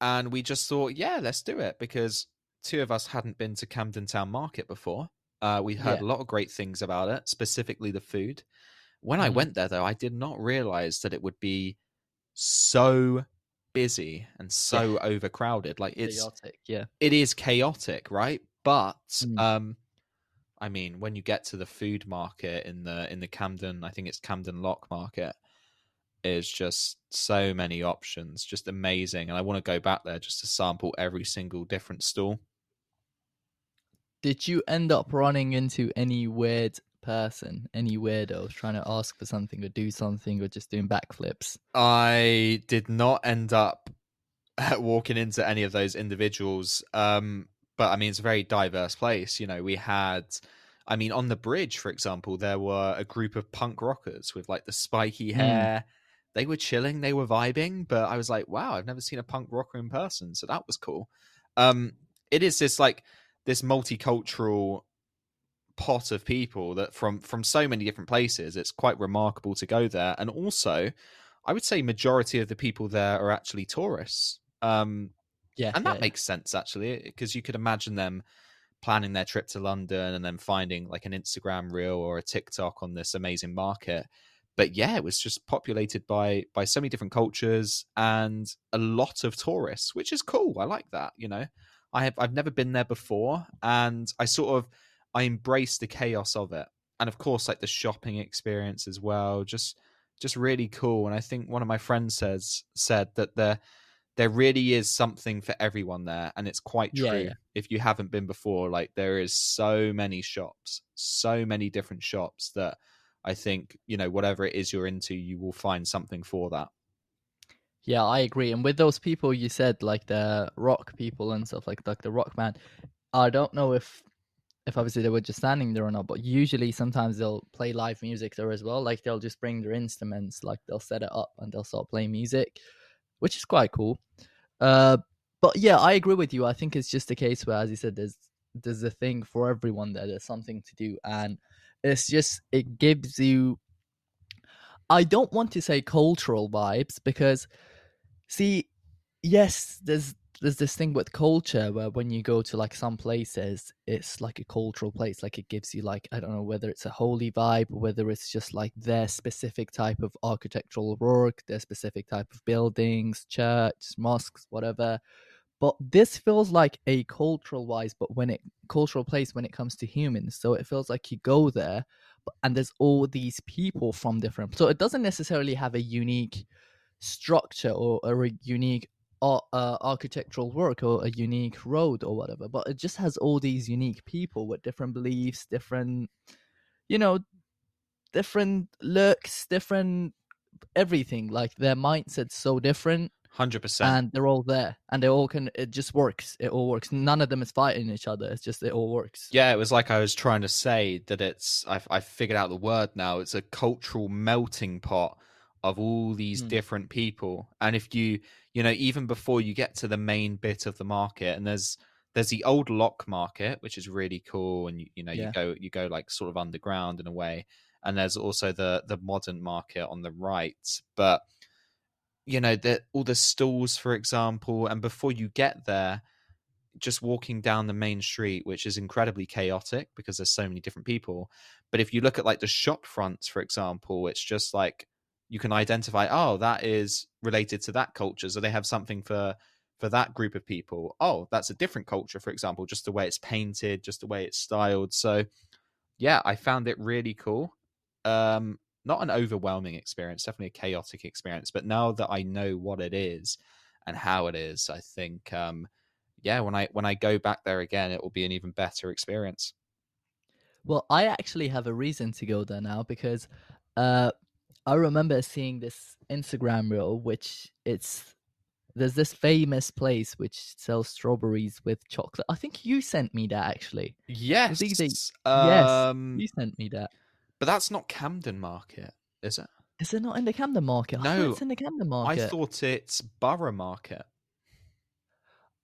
Speaker 2: and we just thought, yeah, let's do it because two of us hadn't been to Camden Town Market before. Uh, we heard
Speaker 1: Yeah.
Speaker 2: a lot of great things about it, specifically the food. When I
Speaker 1: Mhm.
Speaker 2: went there, though, I did not realize that it would be so busy and so overcrowded. Like it's
Speaker 1: Chaotic, yeah.
Speaker 2: it is chaotic, right? But
Speaker 1: Mm.
Speaker 2: um I mean, when you get to the food market in the in the Camden, I think it's Camden Lock Market, is just so many options, just amazing. And I want to go back there just to sample every single different stall.
Speaker 1: Did you end up running into any weird person, any weirdos trying to ask for something or do something or just doing backflips?
Speaker 2: I did not end up walking into any of those individuals. Um, but I mean, it's a very diverse place. You know, we had I mean, on the bridge, for example, there were a group of punk rockers with like the spiky
Speaker 1: Hmm.
Speaker 2: hair. They were chilling, they were vibing, but I was like, wow, I've never seen a punk rocker in person, so that was cool. Um, it is this like this multicultural pot of people that from from so many different places. It's quite remarkable to go there, and also, I would say majority of the people there are actually tourists. Um,
Speaker 1: Yeah,
Speaker 2: and that
Speaker 1: yeah,
Speaker 2: makes sense actually because you could imagine them planning their trip to london and then finding like an instagram reel or a tiktok on this amazing market. But yeah it was just populated by by so many different cultures and a lot of tourists which is cool i like that you know? I have i've never been there before and i sort of i embrace the chaos of it. And of course like the shopping experience as well just just really cool. And i think one of my friends says said that there there really is something for everyone there and it's quite true
Speaker 1: Yeah, yeah.
Speaker 2: if you haven't been before like there is so many shops so many different shops that i think you know whatever it is you're into you will find something for that
Speaker 1: Yeah, I agree. And with those people you said, like the rock people and stuff like like the rock band, I don't know if if obviously they were just standing there or not, but usually sometimes they'll play live music there as well. Like they'll just bring their instruments, like they'll set it up and they'll start playing music, which is quite cool. Uh but yeah, I agree with you. I think it's just a case where, as you said, there's there's a thing for everyone there. There's something to do, and it's just it gives you. I don't want to say cultural vibes because See, yes, there's there's this thing with culture where when you go to like some places, it's like a cultural place. Like it gives you like I don't know whether it's a holy vibe, whether it's just like their specific type of architectural work, their specific type of buildings, church, mosques, whatever. But this feels like a cultural wise, but when it cultural place when it comes to humans. So it feels like you go there, and there's all these people from different. So it doesn't necessarily have a unique structure or, a unique uh, architectural work or a unique road or whatever but it just has all these unique people with different beliefs different you know different looks different everything. Like their mindset's so different
Speaker 2: 100%
Speaker 1: and they're all there and they all can it just works. It all works. None of them is fighting each other. It's just it all works.
Speaker 2: Yeah it was like i was trying to say that it's i've, I've figured out the word now. It's a cultural melting pot of all these
Speaker 1: Mm.
Speaker 2: different people. And if you you know even before you get to the main bit of the market and there's there's the old lock market which is really cool and you, you know
Speaker 1: Yeah.
Speaker 2: you go you go like sort of underground in a way and there's also the the modern market on the right but you know the all the stalls for example and before you get there just walking down the main street which is incredibly chaotic because there's so many different people but if you look at like the shop fronts for example it's just like you can identify oh that is related to that culture. So they have something for for that group of people. Oh that's a different culture for example just the way it's painted just the way it's styled. So yeah i found it really cool. Um not an overwhelming experience definitely a chaotic experience but now that i know what it is and how it is i think um yeah when i when i go back there again it will be an even better experience.
Speaker 1: Well, I actually have a reason to go there now because uh, I remember seeing this Instagram reel, which it's there's this famous place which sells strawberries with chocolate. I think you sent me that actually.
Speaker 2: yes
Speaker 1: either-
Speaker 2: um
Speaker 1: You sent me that.
Speaker 2: but that's not camden market is it
Speaker 1: Is it not in the Camden Market? I
Speaker 2: No,
Speaker 1: it's in the Camden Market.
Speaker 2: i thought it's borough market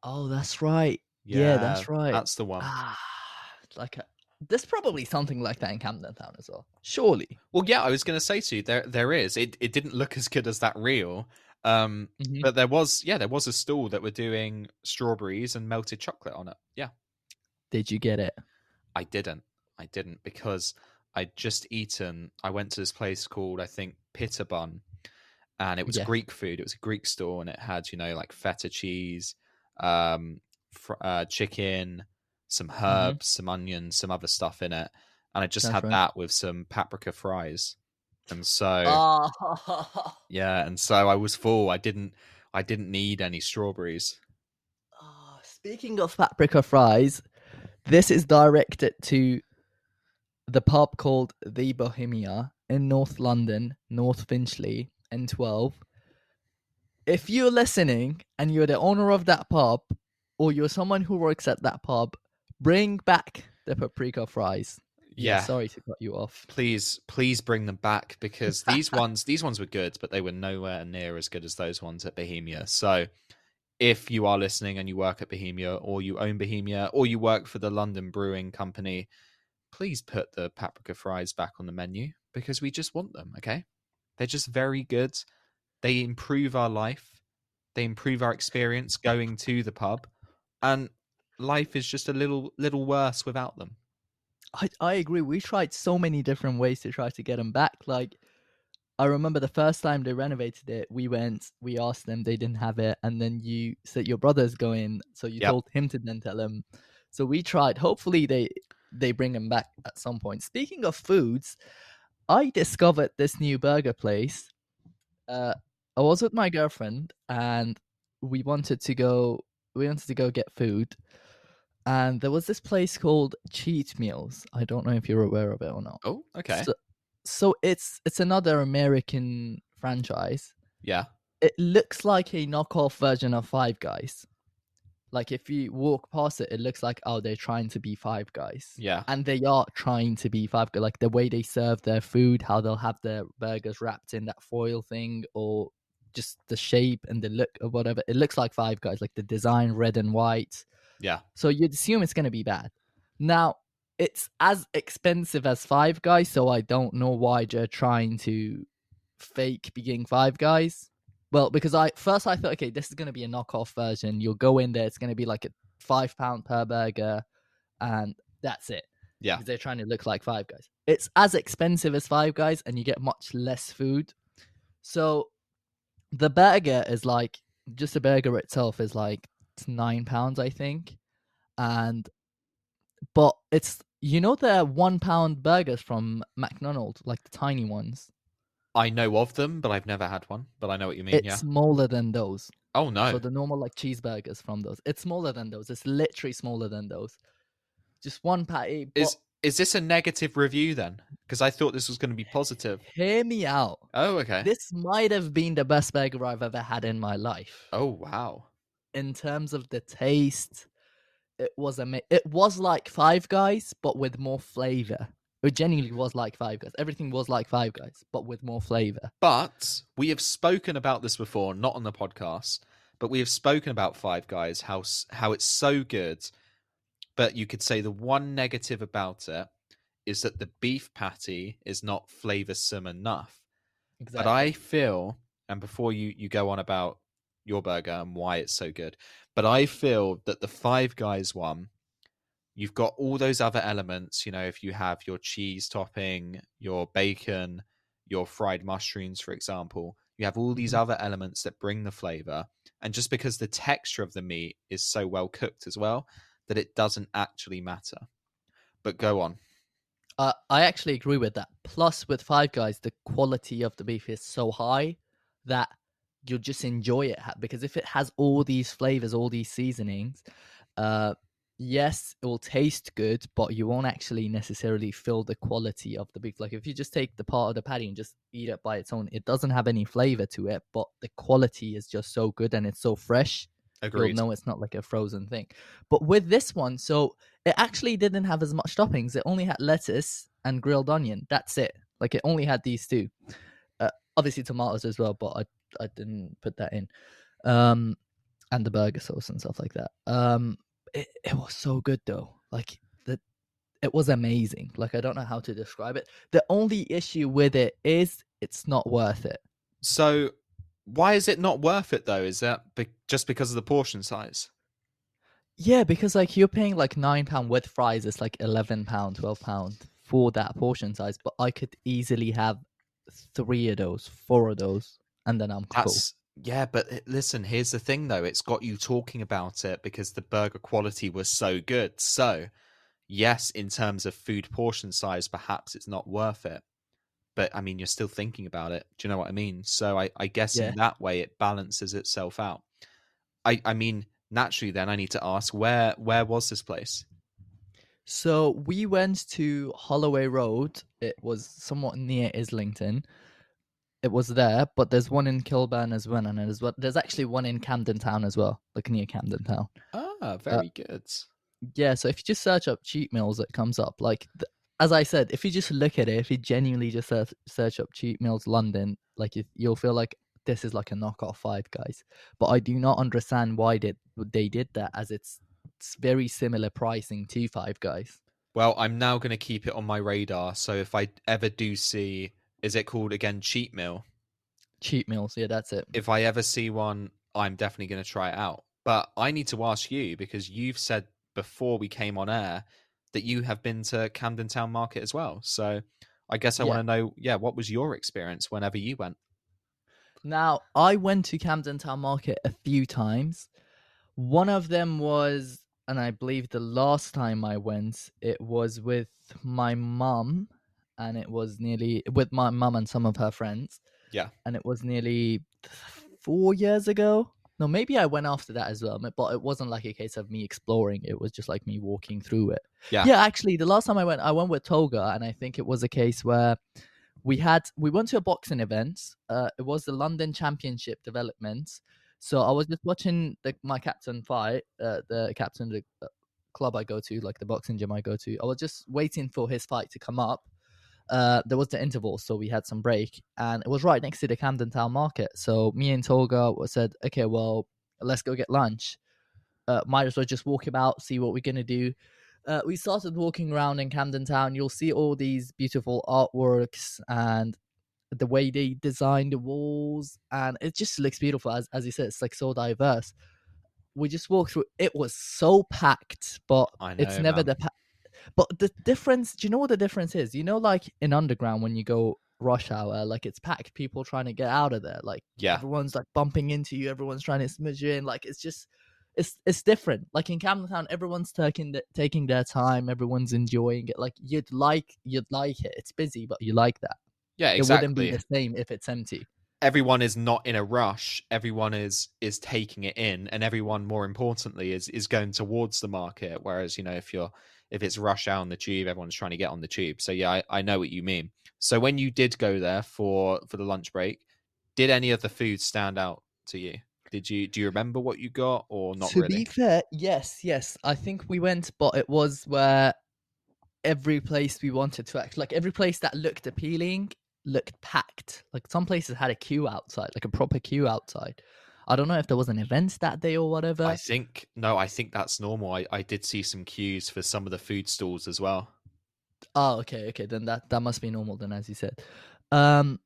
Speaker 1: Oh, that's right. Yeah, that's right.
Speaker 2: that's the one
Speaker 1: Ah, like a, there's probably something like that in Camden Town as well. Surely.
Speaker 2: well yeah i was going to say to you there there is it it didn't look as good as that reel um
Speaker 1: Mhm.
Speaker 2: but there was yeah there was a stall that were doing strawberries and melted chocolate on it yeah
Speaker 1: Did you get it?
Speaker 2: I didn't. I didn't because I'd just eaten. I went to this place called I think Pitta Bun, and it was
Speaker 1: Yeah.
Speaker 2: Greek food. It was a Greek store, and it had you know like feta cheese, um, fr- uh, chicken, some herbs, some onions, some other stuff in it, and I just
Speaker 1: Mm-hmm.
Speaker 2: Had
Speaker 1: right.
Speaker 2: that with some paprika fries, and so
Speaker 1: Oh.
Speaker 2: yeah, and so I was full. I didn't. I didn't need any strawberries.
Speaker 1: Ah, speaking of paprika fries, this is directed to the pub called The Bohemia in North London, North Finchley, N12. If you're listening and you're the owner of that pub, or you're someone who works at that pub, bring back the paprika fries.
Speaker 2: Yeah.
Speaker 1: Sorry to cut you off.
Speaker 2: Please, please bring them back because these ones, these ones were good, but they were nowhere near as good as those ones at Bohemia. So, if you are listening and you work at Bohemia, or you own Bohemia, or you work for the London Brewing Company, please put the paprika fries back on the menu because we just want them. Okay, they're just very good. They improve our life. They improve our experience going to the pub, and life is just a little little worse without them.
Speaker 1: I, I agree. We tried so many different ways to try to get them back. Like, I remember the first time they renovated it, we went, we asked them, they didn't have it, and then you said your brother's going, so you
Speaker 2: Yep.
Speaker 1: told him to then tell him. So we tried. Hopefully they they bring them back at some point. Speaking of foods, I discovered this new burger place. Uh, I was with my girlfriend, and we wanted to go. We wanted to go get food, and there was this place called Cheat Meals. I don't know if you're aware of it or not.
Speaker 2: Oh, okay,
Speaker 1: So, so it's it's another American franchise.
Speaker 2: yeah,
Speaker 1: It looks like a knockoff version of Five Guys. Like if you walk past it, it looks like oh they're trying to be Five Guys,
Speaker 2: yeah,
Speaker 1: and they are trying to be Five Guys. Like the way they serve their food, how they'll have their burgers wrapped in that foil thing, or just the shape and the look or whatever. It looks like Five Guys, like the design red and white.
Speaker 2: Yeah.
Speaker 1: So you'd assume it's going to be bad. Now, it's as expensive as Five Guys, so I don't know why they're trying to fake being Five Guys. Well, because I first I thought, okay, this is going to be a knockoff version. You'll go in there, it's going to be like a five pound per burger, and that's it.
Speaker 2: Yeah.
Speaker 1: because they're trying to look like Five Guys. It's as expensive as Five Guys, and you get much less food. So, the burger is like just the burger itself is like nine pounds, I think, and but it's you know the one pound burgers from McDonald's, like the tiny ones.
Speaker 2: I know of them, but I've never had one. But I know what you mean.
Speaker 1: it's
Speaker 2: yeah.
Speaker 1: smaller than those.
Speaker 2: Oh no.
Speaker 1: So the normal like cheeseburgers from those, it's smaller than those. It's literally smaller than those. Just one patty. Eh, but
Speaker 2: is is this a negative review then? Because I thought this was going to be positive.
Speaker 1: hear me out.
Speaker 2: Oh okay.
Speaker 1: This might have been the best burger I've ever had in my life.
Speaker 2: oh wow.
Speaker 1: In terms of the taste, it was ama- It was like Five Guys, but with more flavor. It genuinely was like Five Guys. Everything was like Five Guys, but with more flavor.
Speaker 2: But we have spoken about this before, not on the podcast, but we have spoken about Five Guys, how how it's so good. But you could say the one negative about it is that the beef patty is not flavorsome enough.
Speaker 1: Exactly.
Speaker 2: But I feel, and before you you go on about your burger and why it's so good, but I feel that the Five Guys one, you've got all those other elements. You know, if you have your cheese topping, your bacon, your fried mushrooms, for example, you have all these
Speaker 1: Mhm.
Speaker 2: other elements that bring the flavor. And just because the texture of the meat is so well cooked as well, that it doesn't actually matter. But go on.
Speaker 1: Uh, I actually agree with that. Plus, with Five Guys, the quality of the beef is so high that you'll just enjoy it because if it has all these flavors, all these seasonings, uh, yes, it will taste good, but you won't actually necessarily feel the quality of the beef. Like if you just take the part of the patty and just eat it by its own, it doesn't have any flavor to it, but the quality is just so good and it's so fresh
Speaker 2: Agreed.
Speaker 1: you'll know it's not like a frozen thing. But with this one, so it actually didn't have as much toppings. It only had lettuce and grilled onion. That's it. Like it only had these two. Uh, obviously tomatoes as well, but I I didn't put that in. Um, and the burger sauce and stuff like that. Um, it it was so good though. Like that, it was amazing. Like I don't know how to describe it. The only issue with it is it's not worth it.
Speaker 2: So, why is it not worth it though? Is that be- just because of the portion size?
Speaker 1: Yeah, because like you're paying like nine pound with fries, it's like eleven pound, twelve pound for that portion size. But I could easily have three of those, four of those, and then I'm cool.
Speaker 2: That's yeah, but uh, listen, here's the thing though. It's got you talking about it because the burger quality was so good. So, yes, in terms of food portion size, perhaps it's not worth it. But I mean, you're still thinking about it. Do you know what I mean? So I, I guess
Speaker 1: Yeah.
Speaker 2: in that way it balances itself out. I, I mean, naturally, then I need to ask where where was this place?
Speaker 1: So we went to Holloway Road. It was somewhat near Islington. It was there, but there's one in Kilburn as well, and there's what there's actually one in Camden Town as well, like near Camden Town.
Speaker 2: Ah, very good.
Speaker 1: Yeah, so if you just search up cheat meals, it comes up. Like th- as I said, if you just look at it, if you genuinely just search, search up cheap meals London, like you, you'll feel like this is like a knockoff Five Guys. But I do not understand why did they did that, as it's, it's very similar pricing to Five Guys.
Speaker 2: Well, I'm now going to keep it on my radar. So if I ever do see, is it called again cheap meal?
Speaker 1: Cheap meals, yeah, that's it.
Speaker 2: If I ever see one, I'm definitely going to try it out. But I need to ask you because you've said before we came on air that you have been to Camden Town Market as well. So I guess I
Speaker 1: Yeah.
Speaker 2: want to know, yeah, what was your experience whenever you went?
Speaker 1: Now, I went to Camden Town Market a few times. One of them was, and I believe the last time I went, it was with my mum, and it was nearly with my mum and some of her friends.
Speaker 2: Yeah.
Speaker 1: And it was nearly four years ago. No, maybe I went after that as well, but it wasn't like a case of me exploring. It was just like me walking through it.
Speaker 2: Yeah.
Speaker 1: Yeah, actually, the last time I went, I went with Toga, and I think it was a case where we had we went to a boxing event. Uh, it was the London Championship development. So I was just watching the, my captain fight, uh, the captain of the uh, club I go to, like the boxing gym I go to. I was just waiting for his fight to come up. Uh, there was the interval, so we had some break, and it was right next to the Camden Town Market. So me and Toga said, "Okay, well, let's go get lunch. Uh, might as well just walk about, see what we're gonna do." Uh, we started walking around in Camden Town. You'll see all these beautiful artworks and the way they design the walls, and it just looks beautiful. As as you said, it's like so diverse. We just walked through. It was so packed, but
Speaker 2: know,
Speaker 1: it's never
Speaker 2: man.
Speaker 1: the. Pa- but the difference, do you know what the difference is? You know, like in underground when you go rush hour, like it's packed, people trying to get out of there. Like
Speaker 2: Yeah.
Speaker 1: everyone's like bumping into you, everyone's trying to smudge you in. Like it's just, it's it's different. Like in Camden Town, everyone's taking the, taking their time, everyone's enjoying it. Like you'd like you'd like it. It's busy, but you like that.
Speaker 2: Yeah, exactly.
Speaker 1: It wouldn't be the same if it's empty.
Speaker 2: Everyone is not in a rush. Everyone is is taking it in, and everyone, more importantly, is is going towards the market. Whereas, you know, if you're if it's rush hour on the tube, everyone's trying to get on the tube. So yeah, I, I know what you mean. So when you did go there for for the lunch break, did any of the food stand out to you? Did you do you remember what you got or not
Speaker 1: to
Speaker 2: really?
Speaker 1: be fair, yes, yes. I think we went, but it was where every place we wanted to act, like every place that looked appealing, looked packed. Like some places had a queue outside, like a proper queue outside. I don't know if there was an event that day or whatever.
Speaker 2: I think no, I think that's normal. I, I did see some queues for some of the food stalls as well.
Speaker 1: Oh, okay, okay. Then that that must be normal then, as you said. Um,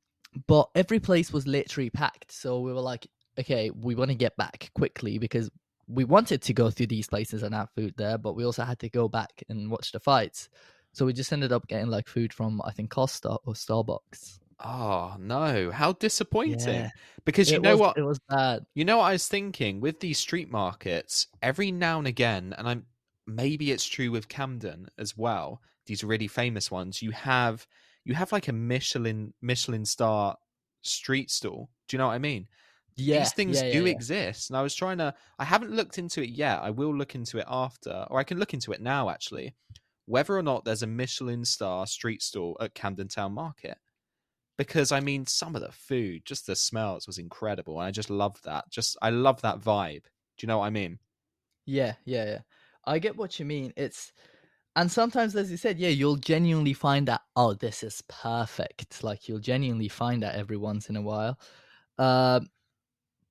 Speaker 1: but every place was literally packed, so we were like, okay, we want to get back quickly because we wanted to go through these places and have food there, but we also had to go back and watch the fights. So we just ended up getting like food from I think Costa or Starbucks.
Speaker 2: Oh no, how disappointing.
Speaker 1: Yeah,
Speaker 2: Because you
Speaker 1: it
Speaker 2: know
Speaker 1: was,
Speaker 2: what?
Speaker 1: It was bad.
Speaker 2: You know what I was thinking with these street markets, every now and again, and I'm maybe it's true with Camden as well, these really famous ones, you have you have like a Michelin Michelin star street stall. Do you know what I mean?
Speaker 1: Yeah,
Speaker 2: these things
Speaker 1: yeah, yeah,
Speaker 2: do
Speaker 1: yeah.
Speaker 2: exist. And I was trying to I haven't looked into it yet. I will look into it after, or I can look into it now actually. Whether or not there's a Michelin star street stall at Camden Town Market. Because I mean some of the food, just the smells was incredible. And I just love that. Just I love that vibe. Do you know what I mean?
Speaker 1: Yeah, yeah, yeah. I get what you mean. It's and sometimes, as you said, yeah, you'll genuinely find that oh, this is perfect. Like you'll genuinely find that every once in a while. Um,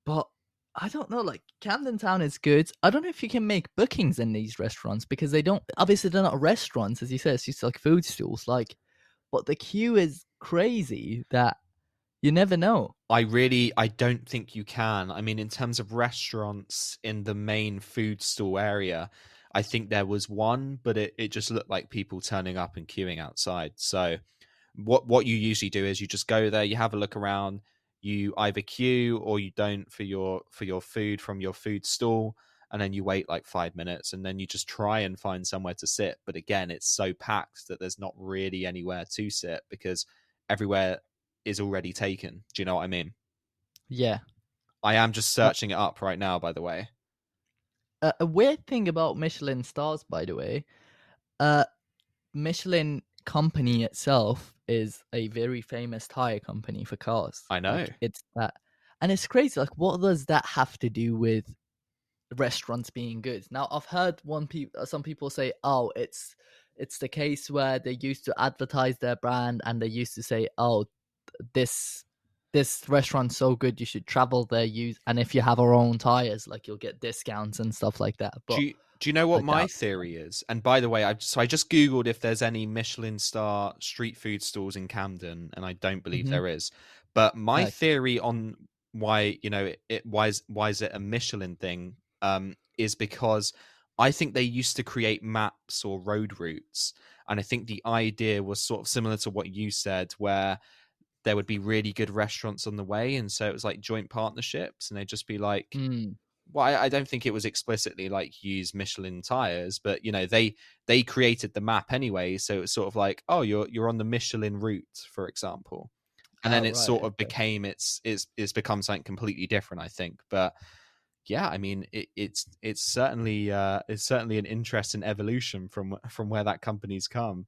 Speaker 1: but I don't know. Like Camden Town is good. I don't know if you can make bookings in these restaurants because they don't. Obviously, they're not restaurants, as you said. It's just like food stalls. Like, but the queue is crazy that you never know.
Speaker 2: I really I don't think you can. I mean in terms of restaurants in the main food stall area, I think there was one, but it, it just looked like people turning up and queuing outside. So what what you usually do is you just go there, you have a look around, you either queue or you don't for your for your food from your food stall and then you wait like 5 minutes and then you just try and find somewhere to sit. But again, it's so packed that there's not really anywhere to sit because everywhere is already taken. Do you know what I mean?
Speaker 1: Yeah.
Speaker 2: I am just searching it up right now, by the way.
Speaker 1: Uh, a weird thing about Michelin stars, by the way, uh, Michelin company itself is a very famous tire company for cars.
Speaker 2: I know.
Speaker 1: Like, it's that, and it's crazy. Like, what does that have to do with restaurants being good? Now, I've heard one pe- uh, some people say, "Oh, it's it's the case where they used to advertise their brand and they used to say, "Oh, this this restaurant's so good, you should travel there. Use and if you have our own tires, like you'll get discounts and stuff like that." But
Speaker 2: do you, do you know what
Speaker 1: I
Speaker 2: my
Speaker 1: doubt-
Speaker 2: theory is? And by the way, I so I just googled if there's any Michelin star street food stalls in Camden, and I don't believe
Speaker 1: Mhm.
Speaker 2: there is. But my
Speaker 1: Nice.
Speaker 2: theory on why you know it, it why is why is it a Michelin thing um is because I think they used to create maps or road routes, and I think the idea was sort of similar to what you said, where there would be really good restaurants on the way, and so it was like joint partnerships, and they'd just be like,
Speaker 1: Mm,
Speaker 2: well I, I don't think it was explicitly like use michelin tires but you know they they created the map anyway so it's sort of like oh you're you're on the michelin route for example and then
Speaker 1: Oh,
Speaker 2: it sort of
Speaker 1: okay.
Speaker 2: became it's it's it's become something completely different i think but yeah i mean it, it's it's certainly uh it's certainly an interesting evolution from from where that company's come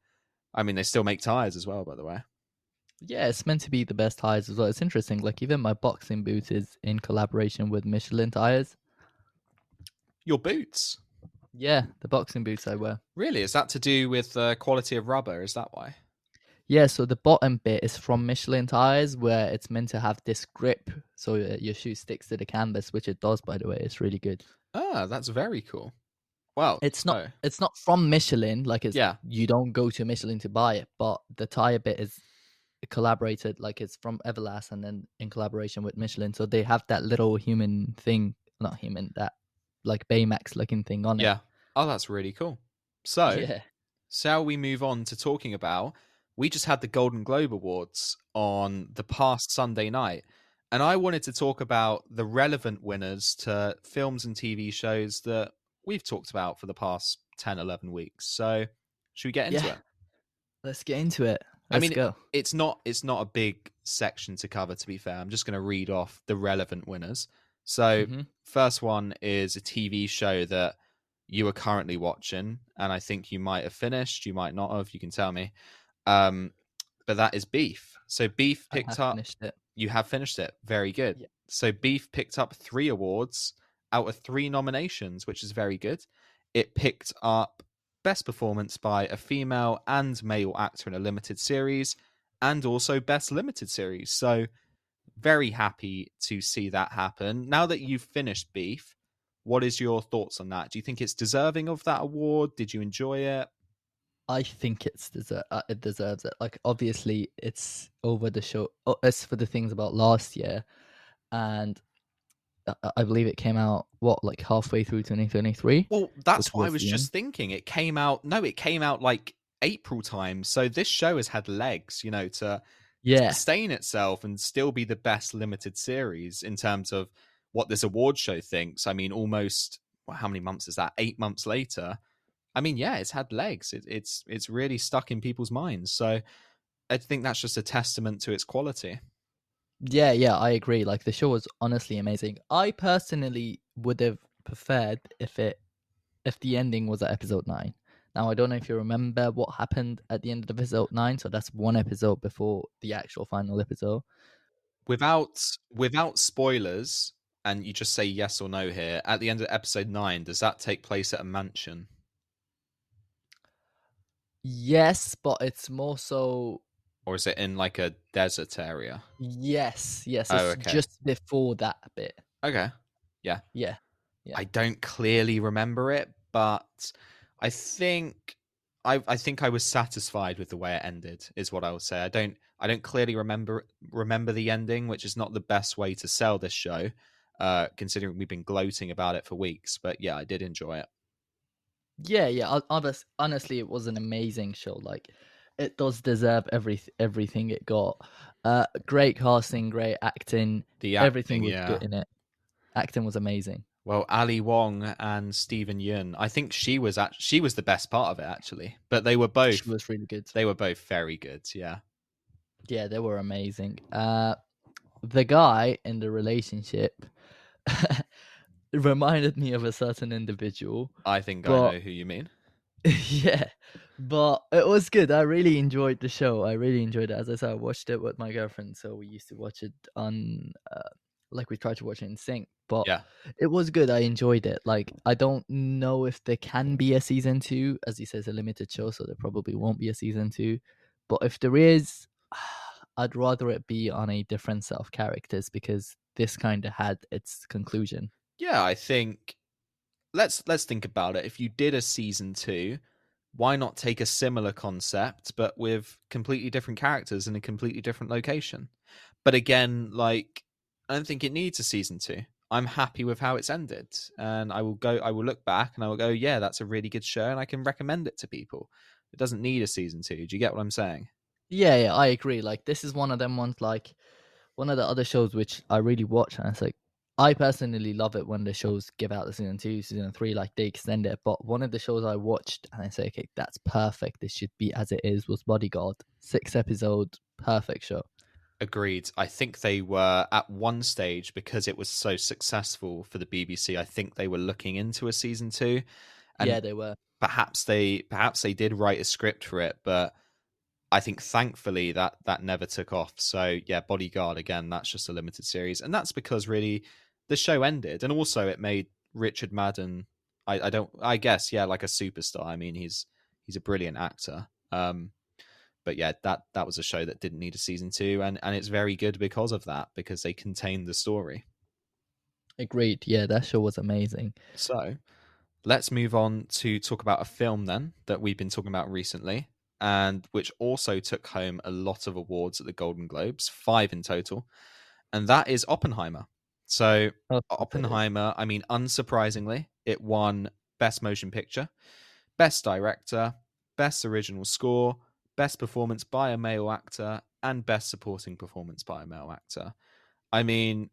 Speaker 2: i mean they still make tires as well by the way
Speaker 1: yeah, it's meant to be the best tires as well. It's interesting. Like even my boxing boot is in collaboration with Michelin tires.
Speaker 2: your boots
Speaker 1: Yeah, the boxing boots I wear.
Speaker 2: really is that to do with uh, quality of rubber is that why
Speaker 1: Yeah, so the bottom bit is from Michelin tires, where it's meant to have this grip, so your shoe sticks to the canvas, which it does, by the way. It's really good.
Speaker 2: ah that's very cool well
Speaker 1: It's not.
Speaker 2: oh.
Speaker 1: It's not from Michelin. Like it's.
Speaker 2: Yeah.
Speaker 1: You don't go to Michelin to buy it, but the tire bit is collaborated. Like it's from Everlast, and then in collaboration with Michelin. So they have that little human thing, not human, that like Baymax looking thing on it.
Speaker 2: Yeah. Oh, that's really cool. So,
Speaker 1: Yeah.
Speaker 2: shall we move on to talking about? We just had the Golden Globe Awards on the past Sunday night, and I wanted to talk about the relevant winners to films and TV shows that we've talked about for the past 10, 11 weeks. So, should we get into
Speaker 1: Yeah.
Speaker 2: it?
Speaker 1: Let's get into it. Let's
Speaker 2: mean,
Speaker 1: go.
Speaker 2: It's not it's not a big section to cover to be fair. I'm just going to read off the relevant winners. So,
Speaker 1: Mhm.
Speaker 2: first one is a TV show that you are currently watching, and I think you might have finished, you might not have, you can tell me. Um, but that is Beef. So Beef picked up you have finished it. Very good.
Speaker 1: Yeah.
Speaker 2: So Beef picked up three awards out of three nominations, which is very good. It picked up Best Performance by a Female and Male Actor in a Limited Series, and also Best Limited Series. So very happy to see that happen. Now that you've finished Beef, what is your thoughts on that? Do you think it's deserving of that award? Did you enjoy it?
Speaker 1: I think it's deser- uh, it deserves it. Like obviously, it's over the show. Oh, it's for the things about last year, and I, I believe it came out what like halfway through 2023.
Speaker 2: Well, that's what I was just thinking. It came out no, it came out like April time. So this show has had legs, you know, to
Speaker 1: Yeah,
Speaker 2: sustain itself and still be the best limited series in terms of what this award show thinks. I mean, almost well, how many months is that? Eight months later. I mean, yeah, it's had legs. It, it's it's really stuck in people's minds. So I think that's just a testament to its quality.
Speaker 1: yeah, yeah. I agree. Like the show was honestly amazing. I personally would have preferred if it if the ending was at episode nine. Now I don't know if you remember what happened at the end of episode nine. So that's one episode before the actual final episode.
Speaker 2: Without without spoilers, and you just say yes or no here. At the end of episode nine, does that take place at a mansion?
Speaker 1: Yes, but it's more so
Speaker 2: or is it in like a desert area?
Speaker 1: Yes, yes.
Speaker 2: Oh, okay.
Speaker 1: just before that bit.
Speaker 2: Okay.
Speaker 1: Yeah. Yeah.
Speaker 2: I don't clearly remember it, but I think I I think I was satisfied with the way it ended. Is what I would say. I don't I don't clearly remember remember the ending, which is not the best way to sell this show, uh, considering we've been gloating about it for weeks. But yeah, I did enjoy it.
Speaker 1: Yeah, yeah. hon- Honestly, it was an amazing show. Like, it does deserve every everything it got. Uh, great casting, great acting.
Speaker 2: The
Speaker 1: everything was
Speaker 2: yeah.
Speaker 1: good in it. Acting was amazing.
Speaker 2: Well, Ali Wong and Steven Yeun, I think she was act- she was the best part of it actually. But they were both
Speaker 1: She was really good.
Speaker 2: they were both very good. Yeah.
Speaker 1: Yeah, they were amazing. Uh, the guy in the relationship reminded me of a certain individual.
Speaker 2: I think
Speaker 1: But-
Speaker 2: I know who you mean.
Speaker 1: yeah, but it was good. I really enjoyed the show. I really enjoyed it. As I said, I watched it with my girlfriend, so we used to watch it on uh, like we tried to watch it in sync. But
Speaker 2: Yeah.
Speaker 1: it was good. I enjoyed it. Like I don't know if there can be a season two, as he says, a limited show, so there probably won't be a season two. But if there is, I'd rather it be on a different set of characters because this kind of had its conclusion.
Speaker 2: Yeah, I think let's let's think about it. If you did a season 2, why not take a similar concept but with completely different characters in a completely different location? But again, like I don't think it needs a season 2. I'm happy with how it's ended and I will go I will look back and I will go, yeah, that's a really good show and I can recommend it to people. It doesn't need a season 2. Do you get what I'm saying?
Speaker 1: Yeah, yeah, I agree. Like this is one of them ones like one of the other shows which I really watch and it's like I personally love it when the shows give out the season two, season three, like they extend it. But one of the shows I watched and I say, okay, that's perfect. This should be as it is was Bodyguard. Six episode, perfect show.
Speaker 2: Agreed. I think they were at one stage because it was so successful for the BBC. I think they were looking into a season two, and
Speaker 1: yeah, they were.
Speaker 2: perhaps they perhaps they did write a script for it, but I think thankfully that that never took off. So yeah, Bodyguard again. That's just a limited series, and that's because really the show ended, and also it made Richard Madden. I, I don't. I guess yeah, like a superstar. I mean, he's he's a brilliant actor. Um, but yeah, that that was a show that didn't need a season two, and and it's very good because of that because they contained the story.
Speaker 1: Agreed. Yeah, that show was amazing.
Speaker 2: So let's move on to talk about a film then that we've been talking about recently, and which also took home a lot of awards at the Golden Globes, five in total, and that is Oppenheimer. So
Speaker 1: Oh,
Speaker 2: Oppenheimer, I mean, unsurprisingly, it won Best Motion Picture, Best Director, Best Original Score, Best Performance by a Male Actor, and Best Supporting Performance by a Male Actor. I mean,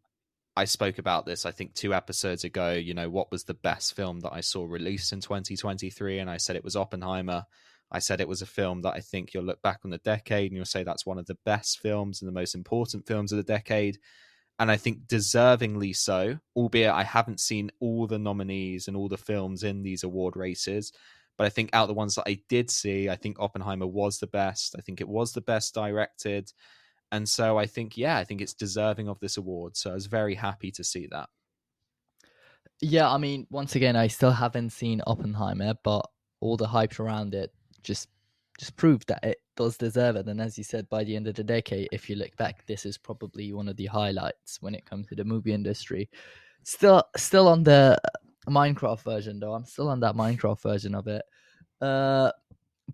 Speaker 2: I spoke about this, I think, two episodes ago. You know, what was the best film that I saw released in 2023? And I said it was Oppenheimer. I said it was a film that I think you'll look back on the decade and you'll say that's one of the best films and the most important films of the decade and I think deservingly so, albeit I haven't seen all the nominees and all the films in these award races. But I think out the ones that I did see, I think Oppenheimer was the best. I think it was the best directed. And so I think, yeah, I think it's deserving of this award. So I was very happy to see that.
Speaker 1: Yeah, I mean, once again, I still haven't seen Oppenheimer, but all the hype around it just just proved that it does deserve it. And as you said, by the end of the decade, if you look back, this is probably one of the highlights when it comes to the movie industry. Still, still on the Minecraft version though. I'm still on that Minecraft version of it. Uh,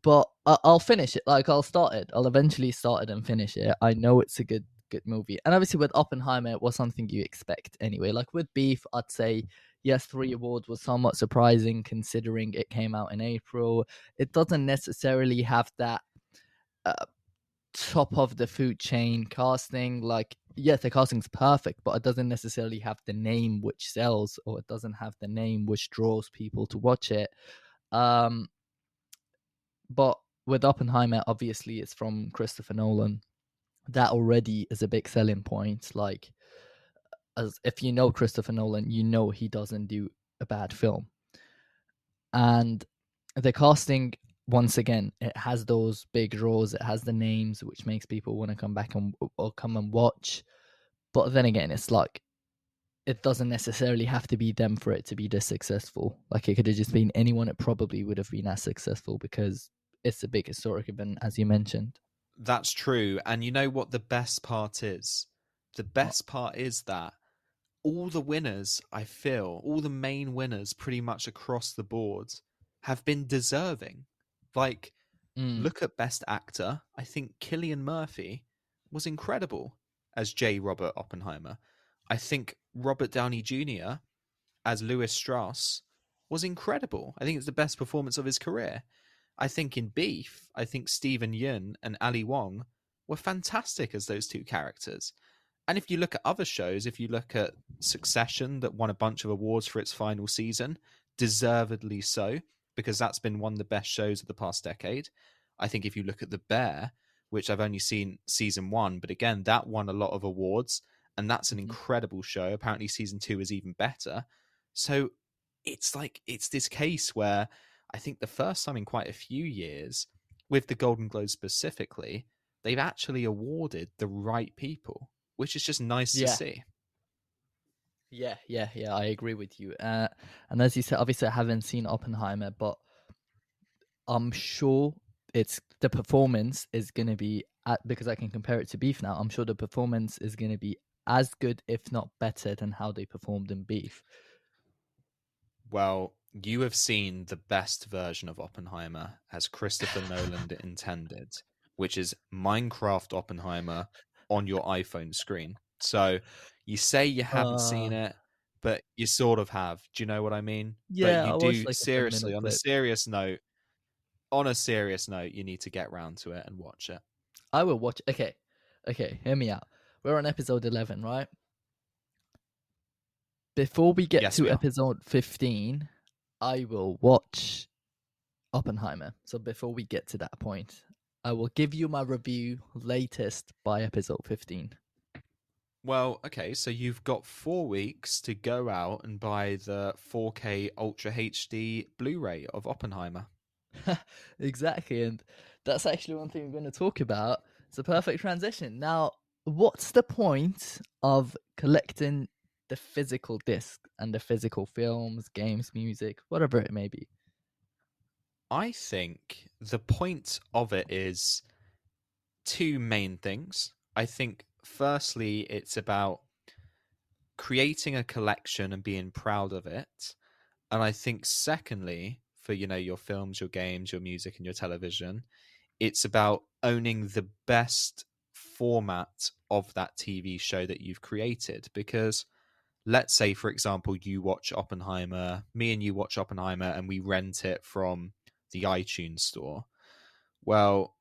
Speaker 1: but I- I'll finish it. Like I'll start it. I'll eventually start it and finish it. I know it's a good good movie. And obviously with Oppenheimer, it was something you expect anyway. Like with Beef, I'd say yes, three awards was somewhat surprising considering it came out in April. It doesn't necessarily have that uh, top of the food chain casting. Like, yes, the casting's perfect, but it doesn't necessarily have the name which sells, or it doesn't have the name which draws people to watch it. Um, but with Oppenheimer, obviously, it's from Christopher Nolan. That already is a big selling point. Like, as if you know Christopher Nolan, you know he doesn't do a bad film. And the casting, once again, it has those big draws. It has the names, which makes people want to come back and or come and watch. But then again, it's like it doesn't necessarily have to be them for it to be this successful. Like it could have just been anyone. It probably would have been as successful because it's a big historic event, as you mentioned.
Speaker 2: That's true. And you know what the best part is? The best part is that all the winners, I feel, all the main winners pretty much across the board have been deserving. Like,
Speaker 1: Mm.
Speaker 2: look at Best Actor. I think Cillian Murphy was incredible as J. Robert Oppenheimer. I think Robert Downey Jr. as Lewis Strauss was incredible. I think it's the best performance of his career. I think in Beef, I think Steven Yeun and Ali Wong were fantastic as those two characters. And if you look at other shows, if you look at Succession, that won a bunch of awards for its final season, deservedly so, because that's been one of the best shows of the past decade. I think if you look at The Bear, which I've only seen season one, but again, that won a lot of awards, and that's an
Speaker 1: Mhm.
Speaker 2: incredible show. Apparently, season two is even better. So it's like, it's this case where I think the first time in quite a few years, with the Golden Globes specifically, they've actually awarded the right people, which is just nice
Speaker 1: Yeah.
Speaker 2: to see.
Speaker 1: Yeah, yeah, yeah. I agree with you. Uh, and as you said, obviously I haven't seen Oppenheimer, but I'm sure it's the performance is going to be at, because I can compare it to Beef now. I'm sure the performance is going to be as good, if not better, than how they performed in Beef.
Speaker 2: Well, you have seen the best version of Oppenheimer as Christopher Nolan intended, which is Minecraft Oppenheimer on your iPhone screen. So you say you haven't uh, seen it, but you sort of have. Do you know what I mean?
Speaker 1: Yeah,
Speaker 2: but you do like seriously. On a serious note, on a serious note, you need to get round to it and watch it.
Speaker 1: I will watch. Okay, okay. Hear me out. We're on episode eleven, right? Before we get yes, to we episode fifteen, I will watch Oppenheimer. So before we get to that point, I will give you my review latest by episode fifteen.
Speaker 2: Well, okay, so you've got four weeks to go out and buy the 4K Ultra HD Blu ray of Oppenheimer.
Speaker 1: exactly. And that's actually one thing we're going to talk about. It's a perfect transition. Now, what's the point of collecting the physical disc and the physical films, games, music, whatever it may be?
Speaker 2: I think the point of it is two main things. I think, firstly, it's about creating a collection and being proud of it. And I think, secondly, for you know your films, your games, your music, and your television. It's about owning the best format of that TV show that you've created. Because let's say, for example, you watch Oppenheimer, me and you watch Oppenheimer, and we rent it from the iTunes store. Well,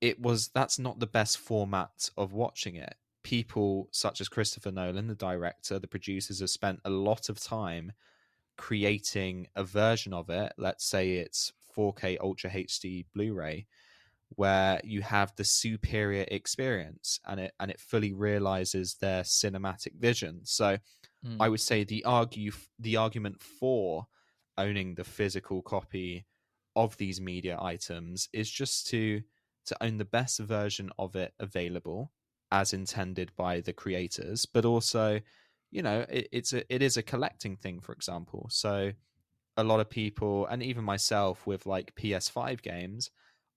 Speaker 2: it was that's not the best format of watching it. People such as Christopher Nolan, the director, the producers have spent a lot of time creating a version of it, let's say it's 4K Ultra HD Blu-ray, where you have the superior experience and it and it fully realizes their cinematic vision. So mm. I would say the argue the argument for owning the physical copy of these media items is just to to own the best version of it available as intended by the creators, but also you know it, it's a it is a collecting thing for example. So a lot of people and even myself with like ps5 games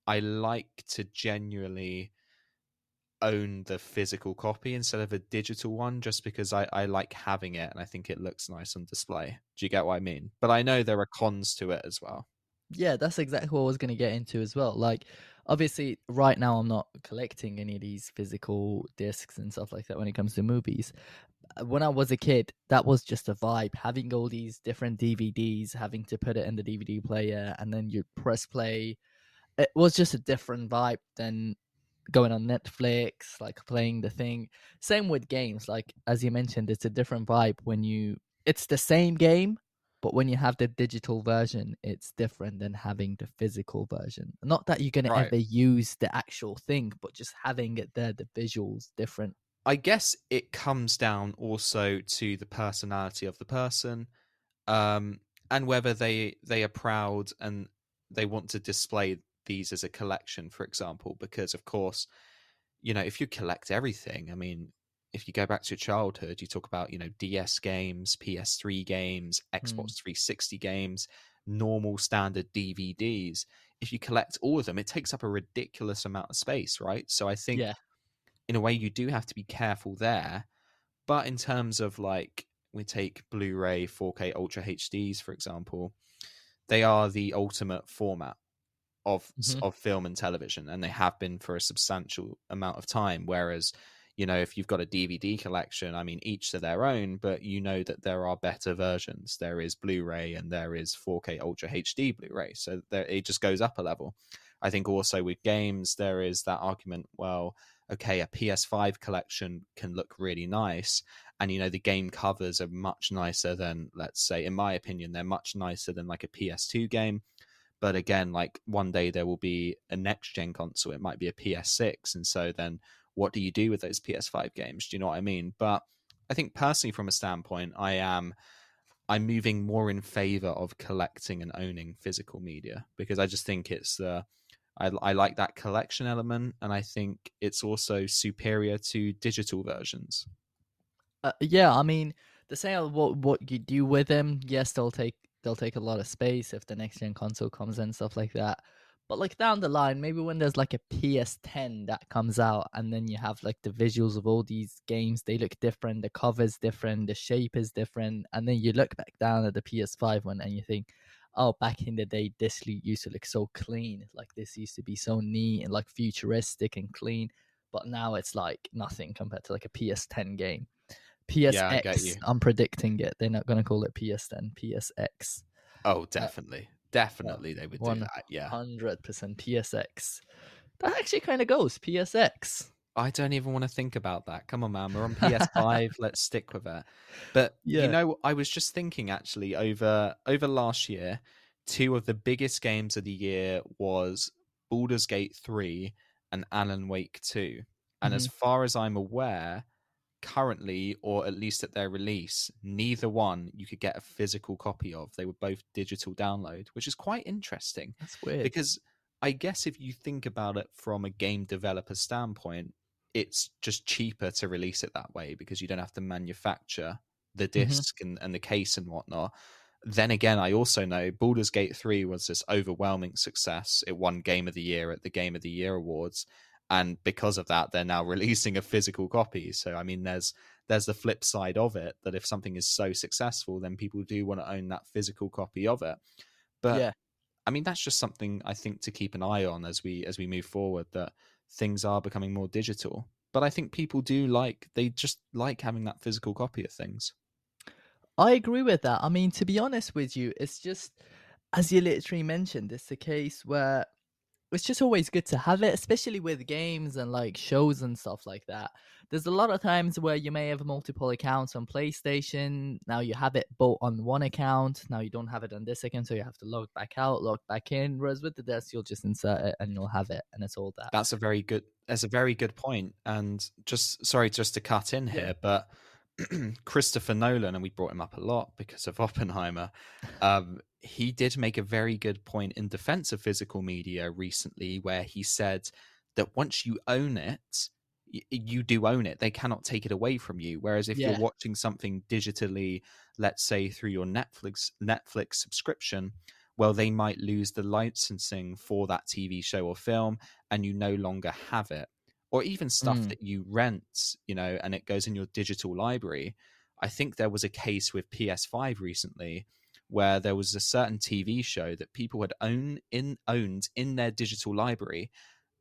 Speaker 2: i like to genuinely own the physical copy instead of a digital one just because I, I like having it and i think it looks nice on display. Do you get what i mean? But i know there are cons to it as well
Speaker 1: yeah that's exactly what i was going to get into as well like obviously right now i'm not collecting any of these physical discs and stuff like that when it comes to movies uh, when I was a kid, that was just a vibe. Having all these different DVDs, having to put it in the DVD player, and then you press play. It was just a different vibe than going on Netflix, like playing the thing. Same with games. Like as you mentioned, it's a different vibe when you. It's the same game, but when you have the digital version, it's different than having the physical version. Not that you're gonna ever use the actual thing, but just having it there, the visuals different.
Speaker 2: I guess it comes down also to the personality of the person, um, and whether they they are proud and they want to display these as a collection, for example. Because of course, you know, if you collect everything, I mean, if you go back to your childhood, you talk about you know DS games, PS3 games, Xbox mm. 360 games, normal standard DVDs. If you collect all of them, it takes up a ridiculous amount of space, right? So I think yeah in a way you do have to be careful there but in terms of like we take blu-ray 4k ultra hds for example they are the ultimate format of mm-hmm. of film and television and they have been for a substantial amount of time whereas you know if you've got a dvd collection i mean each to their own but you know that there are better versions there is blu-ray and there is 4k ultra hd blu-ray so there, it just goes up a level i think also with games there is that argument well okay, a PS5 collection can look really nice. And, you know, the game covers are much nicer than, let's say, in my opinion, they're much nicer than like a PS2 game. But again, like one day there will be a next gen console, it might be a PS6. And so then what do you do with those PS5 games? Do you know what I mean? But I think personally, from a standpoint, I am. I'm moving more in favor of collecting and owning physical media because I just think it's the I, I like that collection element, and I think it's also superior to digital versions.
Speaker 1: Uh, yeah, I mean, the same what what you do with them. Yes, they'll take they'll take a lot of space if the next gen console comes in stuff like that. But like down the line, maybe when there's like a PS10 that comes out, and then you have like the visuals of all these games, they look different, the cover's different, the shape is different, and then you look back down at the PS5 one and you think, oh, back in the day, this used to look so clean, like this used to be so neat and like futuristic and clean, but now it's like nothing compared to like a PS10 game. PSX, yeah, I'm predicting it. They're not going to call it PS10, PSX.
Speaker 2: Oh, definitely. Uh, Definitely, they would do that. Yeah,
Speaker 1: hundred percent PSX. That actually kind of goes PSX.
Speaker 2: I don't even want to think about that. Come on, man. We're on PS5. Let's stick with it. But yeah. you know, I was just thinking actually over over last year, two of the biggest games of the year was Baldur's Gate 3 and Alan Wake 2. And mm-hmm. as far as I'm aware, currently, or at least at their release, neither one you could get a physical copy of. They were both digital download, which is quite interesting.
Speaker 1: That's weird.
Speaker 2: Because I guess if you think about it from a game developer standpoint, it's just cheaper to release it that way because you don't have to manufacture the disk mm-hmm. and, and the case and whatnot. Then again, I also know Baldur's Gate 3 was this overwhelming success. It won Game of the Year at the Game of the Year Awards and because of that they're now releasing a physical copy. So i mean there's there's the flip side of it that if something is so successful then people do want to own that physical copy of it. But yeah. I mean that's just something i think to keep an eye on as we as we move forward that things are becoming more digital. But i think people do like they just like having that physical copy of things.
Speaker 1: I agree with that. I mean to be honest with you it's just as you literally mentioned it's a case where it's just always good to have it, especially with games and like shows and stuff like that. There's a lot of times where you may have multiple accounts on PlayStation. Now you have it both on one account. Now you don't have it on this account, so you have to log back out, log back in. Whereas with the desk, you'll just insert it and you'll have it, and it's all that.
Speaker 2: That's a very good. That's a very good point. And just sorry, just to cut in here, yeah. but Christopher Nolan, and we brought him up a lot because of Oppenheimer. Um, he did make a very good point in defense of physical media recently, where he said that once you own it, you do own it. They cannot take it away from you. Whereas if yeah. you're watching something digitally, let's say through your Netflix Netflix subscription, well, they might lose the licensing for that TV show or film, and you no longer have it or even stuff mm. that you rent, you know, and it goes in your digital library. I think there was a case with PS5 recently where there was a certain TV show that people had owned in owned in their digital library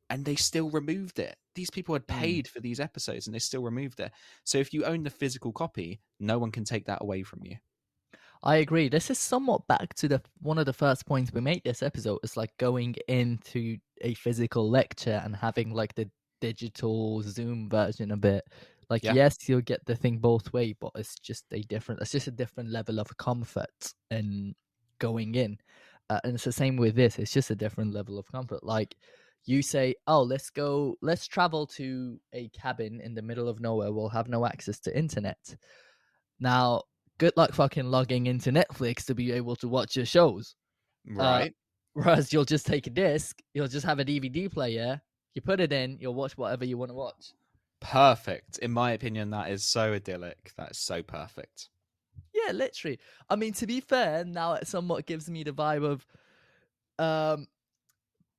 Speaker 2: and they still removed it. These people had mm. paid for these episodes and they still removed it. So if you own the physical copy, no one can take that away from you.
Speaker 1: I agree. This is somewhat back to the one of the first points we made this episode. It's like going into a physical lecture and having like the digital Zoom version of it. Like, yeah. yes, you'll get the thing both way, but it's just a different. It's just a different level of comfort in going in, uh, and it's the same with this. It's just a different level of comfort. Like, you say, "Oh, let's go. Let's travel to a cabin in the middle of nowhere. We'll have no access to internet." Now, good luck fucking logging into Netflix to be able to watch your shows.
Speaker 2: Uh, right. Uh,
Speaker 1: whereas you'll just take a disc, you'll just have a DVD player, you put it in, you'll watch whatever you want to watch.
Speaker 2: Perfect. In my opinion, that is so idyllic. That is so perfect.
Speaker 1: Yeah, literally. I mean, to be fair, now it somewhat gives me the vibe of, um,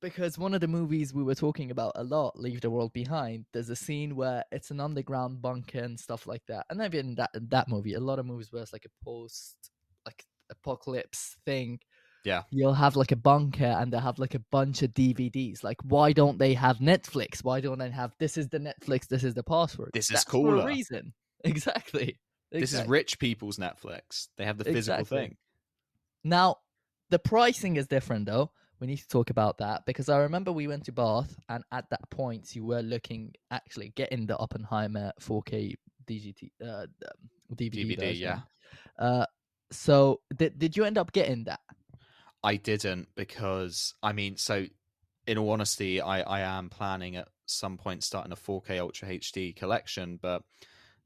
Speaker 1: because one of the movies we were talking about a lot, Leave the World Behind, there's a scene where it's an underground bunker and stuff like that. And even that that movie, a lot of movies where it's like a post, like apocalypse thing
Speaker 2: yeah.
Speaker 1: You'll have like a bunker and they'll have like a bunch of DVDs. Like, why don't they have Netflix? Why don't they have this is the Netflix, this is the password?
Speaker 2: This is cooler.
Speaker 1: For a reason. Exactly.
Speaker 2: This is rich people's Netflix. They have the physical exactly. thing.
Speaker 1: Now, the pricing is different though. We need to talk about that because I remember we went to Bath and at that point you were looking actually getting the Oppenheimer 4K DGT uh, DVD, DVD version. yeah. Uh, so did did you end up getting that?
Speaker 2: I didn't because I mean, so in all honesty, I I am planning at some point starting a 4K Ultra HD collection, but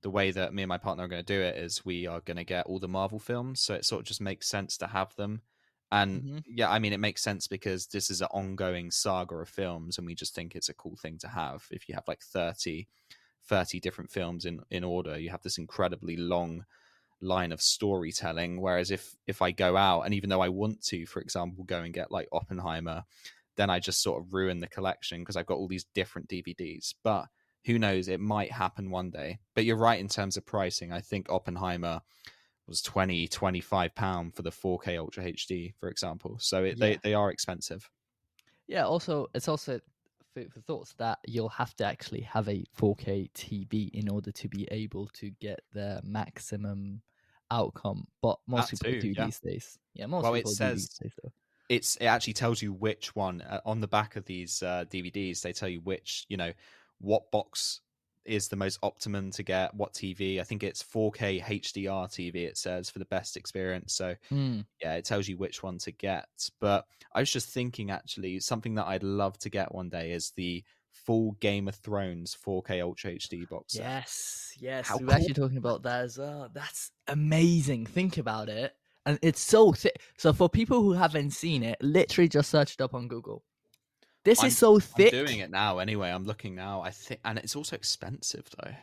Speaker 2: the way that me and my partner are going to do it is we are going to get all the Marvel films, so it sort of just makes sense to have them. And mm-hmm. yeah, I mean, it makes sense because this is an ongoing saga of films, and we just think it's a cool thing to have. If you have like 30, 30 different films in in order, you have this incredibly long line of storytelling. Whereas if if I go out and even though I want to, for example, go and get like Oppenheimer, then I just sort of ruin the collection because I've got all these different DVDs. But who knows? It might happen one day. But you're right in terms of pricing. I think Oppenheimer was 20 25 pound for the 4k ultra hd for example so it,
Speaker 1: Yeah.
Speaker 2: they, they are expensive
Speaker 1: Yeah. Also, it's also food for thoughts that you'll have to actually have a 4K TV in order to be able to get the maximum outcome. But most
Speaker 2: That
Speaker 1: people
Speaker 2: too,
Speaker 1: do
Speaker 2: yeah.
Speaker 1: these days. Yeah, most
Speaker 2: Well, it
Speaker 1: people do
Speaker 2: says-
Speaker 1: these days. Though.
Speaker 2: it's it actually tells you which one uh, on the back of these uh, dvds they tell you which you know what box is the most optimum to get what tv i think it's 4k hdr tv it says for the best experience so
Speaker 1: Mm.
Speaker 2: yeah it tells you which one to get but i was just thinking actually something that i'd love to get one day is the full game of thrones 4k ultra hd box set.
Speaker 1: Yes, yes.
Speaker 2: How
Speaker 1: we were actually talking about that as well. That's amazing. Think about it. And it's so thick. So for people who haven't seen it, literally just search it up on Google. This
Speaker 2: I'm-
Speaker 1: is so thick.
Speaker 2: I'm doing it now anyway. I'm looking now. I think, and it's also expensive though.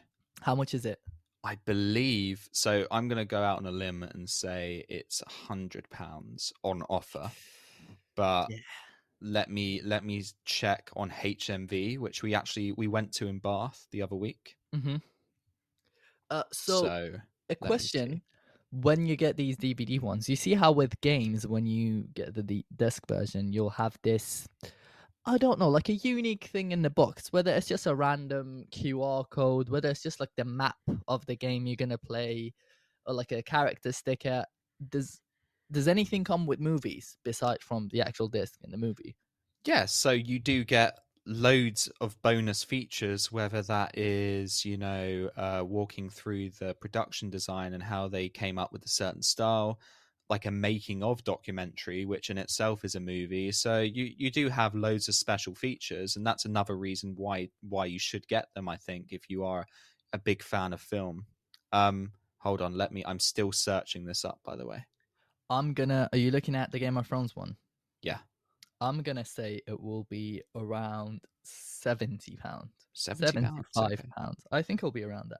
Speaker 1: How much is it?
Speaker 2: I believe so. I'm going to go out on a limb and say it's a hundred pounds on offer, but
Speaker 1: Yeah.
Speaker 2: let me let me check on HMV, which we actually we went to in Bath the other week.
Speaker 1: Mm-hmm. Uh, so,
Speaker 2: So,
Speaker 1: a question. When you get these DVD ones, you see how with games, when you get the, the disc version, you'll have this. I don't know, like a unique thing in the box, whether it's just a random QR code, whether it's just like the map of the game you're gonna play, or like a character sticker. Does does anything come with movies besides from the actual disc in the movie?
Speaker 2: yeah, so you do get loads of bonus features, whether that is you know uh, walking through the production design and how they came up with a certain style, like a making of documentary, which in itself is a movie. So you you do have loads of special features, and that's another reason why why you should get them. I think if you are a big fan of film. Um, hold on, let me. I'm still searching this up, by the way.
Speaker 1: I'm gonna. Are you looking at the Game of Thrones one?
Speaker 2: Yeah.
Speaker 1: I'm gonna say it will be around seventy pounds.
Speaker 2: 70 pounds,
Speaker 1: Seventy-five pounds. I think it'll be around that.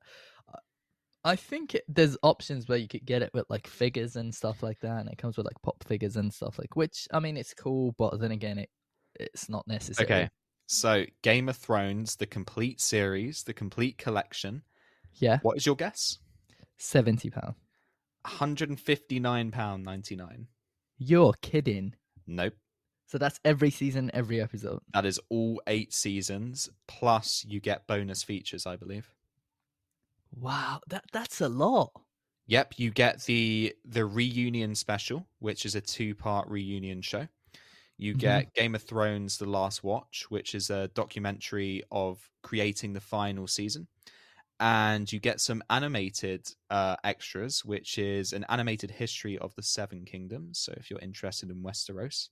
Speaker 1: I think it, there's options where you could get it with like figures and stuff like that, and it comes with like pop figures and stuff like. Which I mean, it's cool, but then again, it it's not necessary.
Speaker 2: Okay. So, Game of Thrones, the complete series, the complete collection.
Speaker 1: Yeah,
Speaker 2: What is your guess?
Speaker 1: seventy pound.
Speaker 2: £159.99.
Speaker 1: You're kidding.
Speaker 2: Nope.
Speaker 1: So that's every season, every episode.
Speaker 2: That is all eight seasons, plus you get bonus features, I believe.
Speaker 1: Wow, that that's a lot.
Speaker 2: Yep, you get the the reunion special, which is a two part reunion show. You
Speaker 1: Mhm.
Speaker 2: get Game of Thrones: The Last Watch, which is a documentary of creating the final season, and you get some animated uh, extras, which is an animated history of the Seven Kingdoms. So if you're interested in Westeros,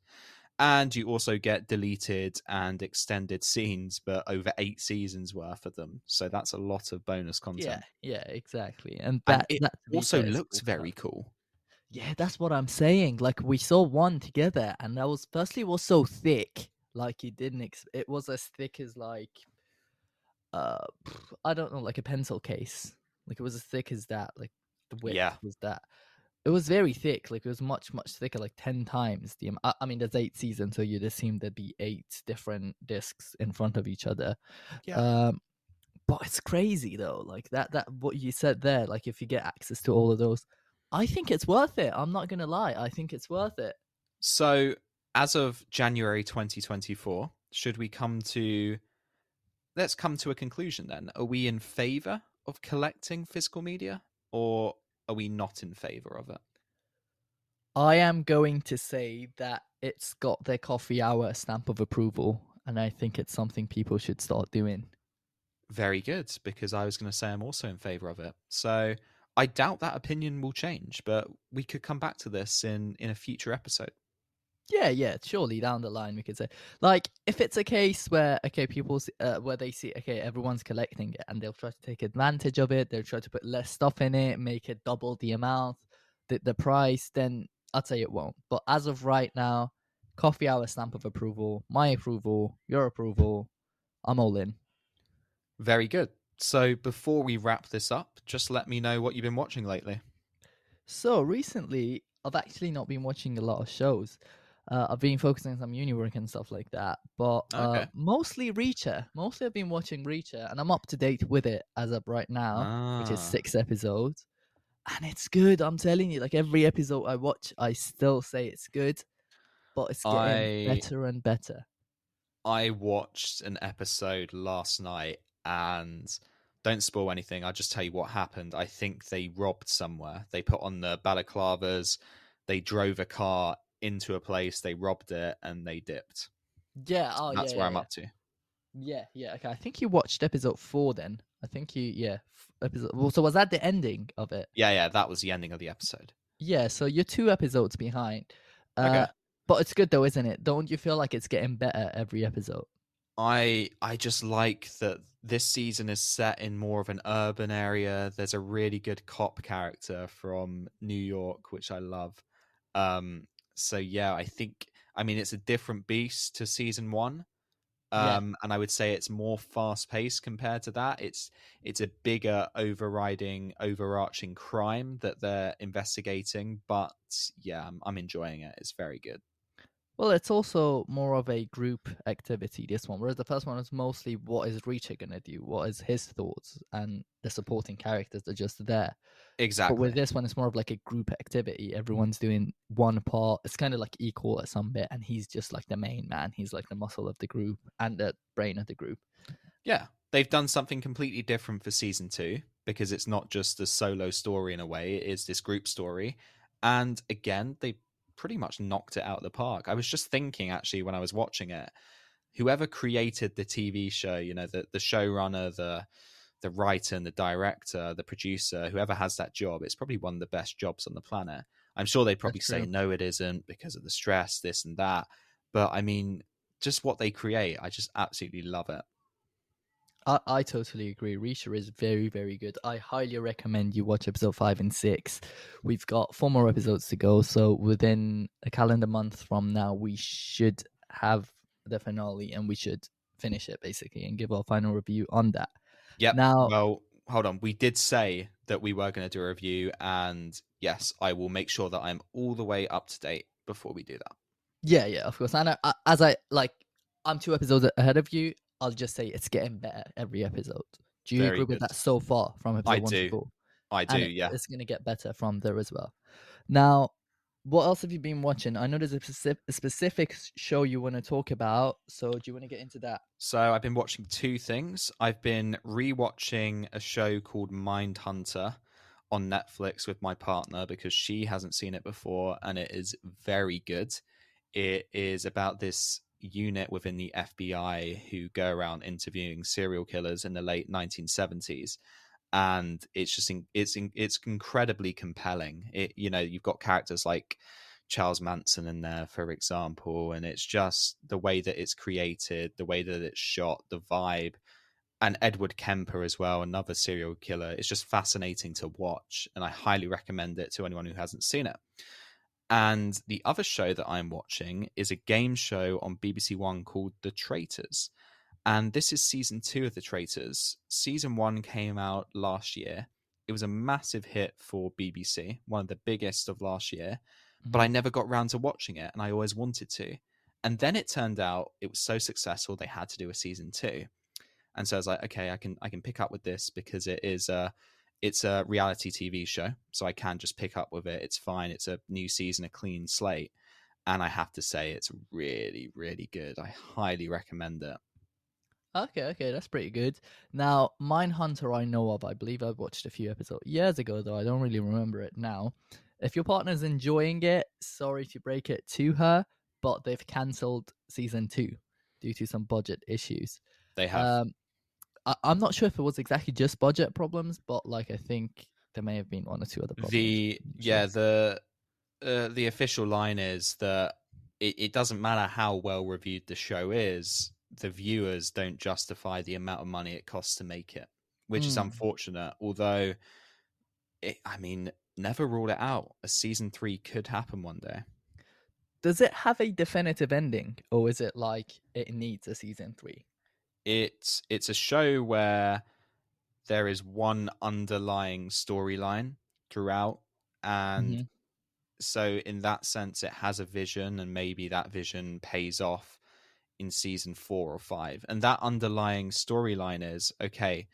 Speaker 2: and you also get deleted and extended scenes, but over eight seasons worth of them. So that's a lot of bonus content.
Speaker 1: Yeah, yeah, exactly. And
Speaker 2: And
Speaker 1: that,
Speaker 2: it
Speaker 1: that
Speaker 2: also looks very cool.
Speaker 1: Yeah, that's what I'm saying. Like we saw one together, and that was firstly it was so thick, like you didn't. Ex- it was as thick as like, uh, I don't know, like a pencil case. Like it was as thick as that. Like the width
Speaker 2: Yeah.
Speaker 1: was that. It was very thick. Like it was much much thicker, like ten times the. I, I mean, there's eight seasons, so you'd assume there'd be eight different discs in front of each other.
Speaker 2: Yeah.
Speaker 1: Um, but it's crazy though. Like that that what you said there. Like if you get access to all of those, I think it's worth it. I'm not gonna lie. I think it's worth it.
Speaker 2: So, as of January 2024, should we come to let's come to a conclusion then. Are we in favor of collecting physical media or are we not in favor of it?
Speaker 1: I am going to say that it's got their coffee hour stamp of approval, and I think it's something people should start doing.
Speaker 2: Very good, because I was going to say I'm also in favor of it. So, I doubt that opinion will change, but we could come back to this in in a future episode.
Speaker 1: Yeah, yeah. Surely down the line we could say, like, if it's a case where okay, people uh, where they see okay, everyone's collecting it, and they'll try to take advantage of it. They'll try to put less stuff in it, make it double the amount, the the price. Then I'd say it won't. But as of right now, coffee hour stamp of approval, my approval, your approval. I'm all in.
Speaker 2: Very good. So, before we wrap this up, just let me know what you've been watching lately.
Speaker 1: So recently, I've actually not been watching a lot of shows. Uh, I've been focusing on some uni work and stuff like that, but uh,
Speaker 2: Okay.
Speaker 1: mostly Reacher. Mostly, I've been watching Reacher, and I'm up to date with it as of right now, which is
Speaker 2: Ah.
Speaker 1: six episodes, and it's good. I'm telling you, like every episode I watch, I still say it's good, but it's getting
Speaker 2: I-
Speaker 1: better and better.
Speaker 2: I watched an episode last night and don't spoil anything. I'll just tell you what happened. I think they robbed somewhere. They put on the balaclavas, they drove a car into a place, they robbed it, and they dipped.
Speaker 1: Yeah, oh
Speaker 2: That's
Speaker 1: yeah,
Speaker 2: where
Speaker 1: yeah,
Speaker 2: I'm
Speaker 1: yeah.
Speaker 2: up to.
Speaker 1: Yeah, yeah. Okay, I think you watched episode four then. I think you, yeah, episode. Well, so was that the ending of it?
Speaker 2: Yeah, yeah, that was the ending of the episode.
Speaker 1: Yeah, so you're two episodes behind. Uh,
Speaker 2: Okay.
Speaker 1: But it's good though, isn't it? Don't you feel like it's getting better every episode?
Speaker 2: I I just like that this season is set in more of an urban area. There's a really good cop character from New York, which I love. Um, so yeah, I think I mean it's a different beast to season one.
Speaker 1: Yeah.
Speaker 2: Um, and I would say it's more fast paced compared to that. It's it's a bigger overriding, overarching crime that they're investigating. But yeah, I'm, I'm enjoying it. It's very good.
Speaker 1: Well, it's also more of a group activity, this one, whereas the first one is mostly what is Reacher gonna do, what is his thoughts, and the supporting characters are just there.
Speaker 2: Exactly.
Speaker 1: But with this one, it's more of like a group activity. Everyone's doing one part. It's kind of like equal at some bit, and he's just like the main man. He's like the muscle of the group and the brain of the group.
Speaker 2: Yeah, they've done something completely different for season two because it's not just a solo story in a way, it is this group story. And again, they pretty much knocked it out of the park. I was just thinking actually when I was watching it, whoever created the TV show, you know, the, the showrunner, the the writer and the director, the producer, whoever has that job, it's probably one of the best jobs on the planet. I'm sure they'd probably say no, it isn't because of the stress, this and that. But I mean, just what they create, I just absolutely love it.
Speaker 1: I, I totally agree. Reacher is very, very good. I highly recommend you watch episode five and six. We've got four more episodes to go, so within a calendar month from now, we should have the finale and we should finish it basically and give our final review on that.
Speaker 2: Yep.
Speaker 1: Now,
Speaker 2: Well, hold on. We did say that we were going to do a review, and yes, I will make sure that I'm all the way up to date before we do that.
Speaker 1: Yeah, yeah, of course. And I, I, as I like, I'm two episodes ahead of you. I'll just say it's getting better every episode. Do you
Speaker 2: Very
Speaker 1: agree with that so far from episode
Speaker 2: I
Speaker 1: one
Speaker 2: do.
Speaker 1: to four?
Speaker 2: I do,
Speaker 1: And
Speaker 2: yeah.
Speaker 1: It's gonna get better from there as well. Now, what else have you been watching? I know there's a specific, a specific show you want to talk about. So, do you want to get into that?
Speaker 2: So I've been watching two things. I've been rewatching a show called Mindhunter on Netflix with my partner because she hasn't seen it before, and it is very good. It is about this unit within the FBI who go around interviewing serial killers in the late 1970s and it's just in, it's in, it's incredibly compelling. It you know you've got characters like Charles Manson in there for example and it's just the way that it's created the way that it's shot the vibe and Edward Kemper as well another serial killer. It's just fascinating to watch and I highly recommend it to anyone who hasn't seen it. And the other show that I'm watching is a game show on BBC One called The Traitors. And this is season two of The Traitors. Season one came out last year. It was a massive hit for BBC, one of the biggest of last year. But mm-hmm. I never got round to watching it, and I always wanted to. And then it turned out it was so successful they had to do a season two. And so I was like, okay, I can I can pick up with this because it is a it's a reality TV show, so I can just pick up with it. It's fine. It's a new season, a clean slate, and I have to say it's really really good. I highly recommend it.
Speaker 1: Okay, okay, that's pretty good. Now, Mindhunter, I know of. I believe I watched a few episodes years ago, though I don't really remember it now. If your partner's enjoying it, sorry to break it to her, but they've cancelled season two due to some budget issues.
Speaker 2: They have
Speaker 1: Um, I, I'm not sure if it was exactly just budget problems, but like I think there may have been one or two other problems.
Speaker 2: the yeah the uh, the official line is that it, it doesn't matter how well reviewed the show is the viewers don't justify the amount of money it costs to make it which is
Speaker 1: Mm.
Speaker 2: unfortunate although it, i mean never rule it out a season three could happen one day
Speaker 1: Does it have a definitive ending, or is it like it needs a season three?
Speaker 2: it's it's a show where there is one underlying storyline throughout and
Speaker 1: Mhm.
Speaker 2: so in that sense it has a vision and maybe that vision pays off in season 4 or 5 and that underlying storyline is okay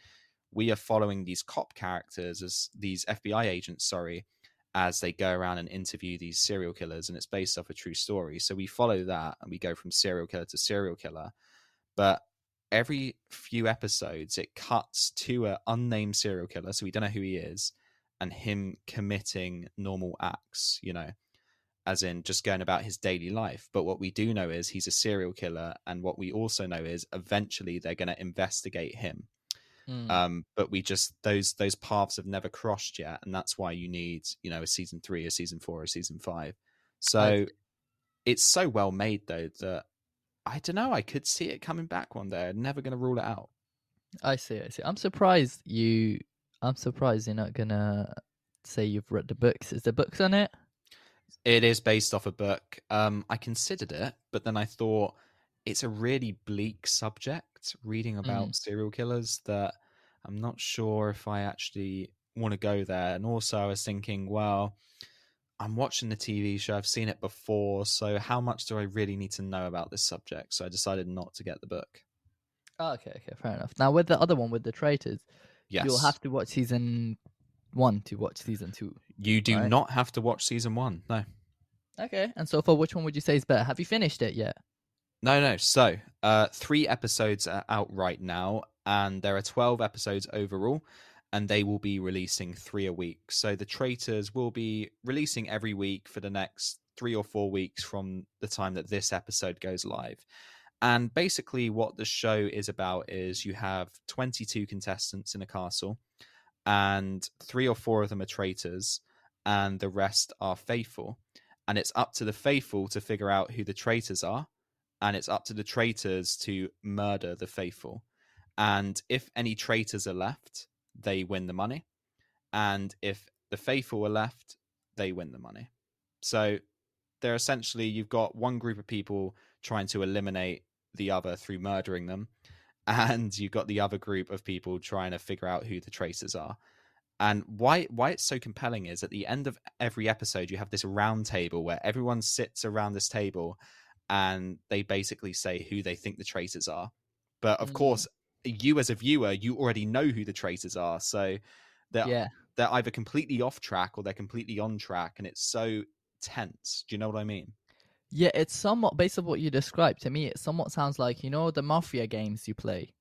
Speaker 2: we are following these cop characters as these FBI agents sorry as they go around and interview these serial killers and it's based off a true story. So we follow that and we go from serial killer to serial killer. But every few episodes it cuts to an unnamed serial killer so we don't know who he is and him committing normal acts you know as in just going about his daily life but what we do know is he's a serial killer and what we also know is eventually they're going to investigate him
Speaker 1: Mm.
Speaker 2: um but we just those those paths have never crossed yet and that's why you need you know a season 3 a season 4 a season 5 so it's so well made though that i don't know i could see it coming back one day i'm never going to rule it out
Speaker 1: I see. I see. I'm surprised you. I'm surprised you're not gonna say you've read the books. Is there books on it?
Speaker 2: It is based off a book. Um, I considered it, but then I thought it's a really bleak subject reading about serial killers that I'm not sure if I actually want to go there. And also, I was thinking, well, I'm watching the TV show, I've seen it before, so how much do I really need to know about this subject? So I decided not to get the book.
Speaker 1: Oh, okay. Okay. Fair enough. Now with the other one with the traitors,
Speaker 2: Yes.
Speaker 1: you'll have to watch season one to watch season two.
Speaker 2: You do
Speaker 1: right?
Speaker 2: not have to watch season one. No.
Speaker 1: Okay. And so far, which one would you say is better? Have you finished it yet?
Speaker 2: No, no. So, uh, three episodes are out right now, and there are 12 episodes overall, and they will be releasing three a week. So, the Traitors will be releasing every week for the next three or four weeks from the time that this episode goes live. And basically, what the show is about is you have 22 contestants in a castle, and three or four of them are traitors, and the rest are faithful. And it's up to the faithful to figure out who the traitors are and it's up to the traitors to murder the faithful. And if any traitors are left, they win the money. And if the faithful are left, they win the money. So they're essentially, you've got one group of people trying to eliminate the other through murdering them. And you've got the other group of people trying to figure out who the traitors are. And why why it's so compelling is at the end of every episode you have this round table where everyone sits around this table and they basically say who they think the traitors are. But of
Speaker 1: Mm.
Speaker 2: course, you as a viewer, you already know who the traitors are. So they're
Speaker 1: Yeah.
Speaker 2: they're either completely off track or they're completely on track, and it's so tense. Do you know what I mean?
Speaker 1: Yeah. It's somewhat based on what you described. To me, it somewhat sounds like you know the mafia games you play.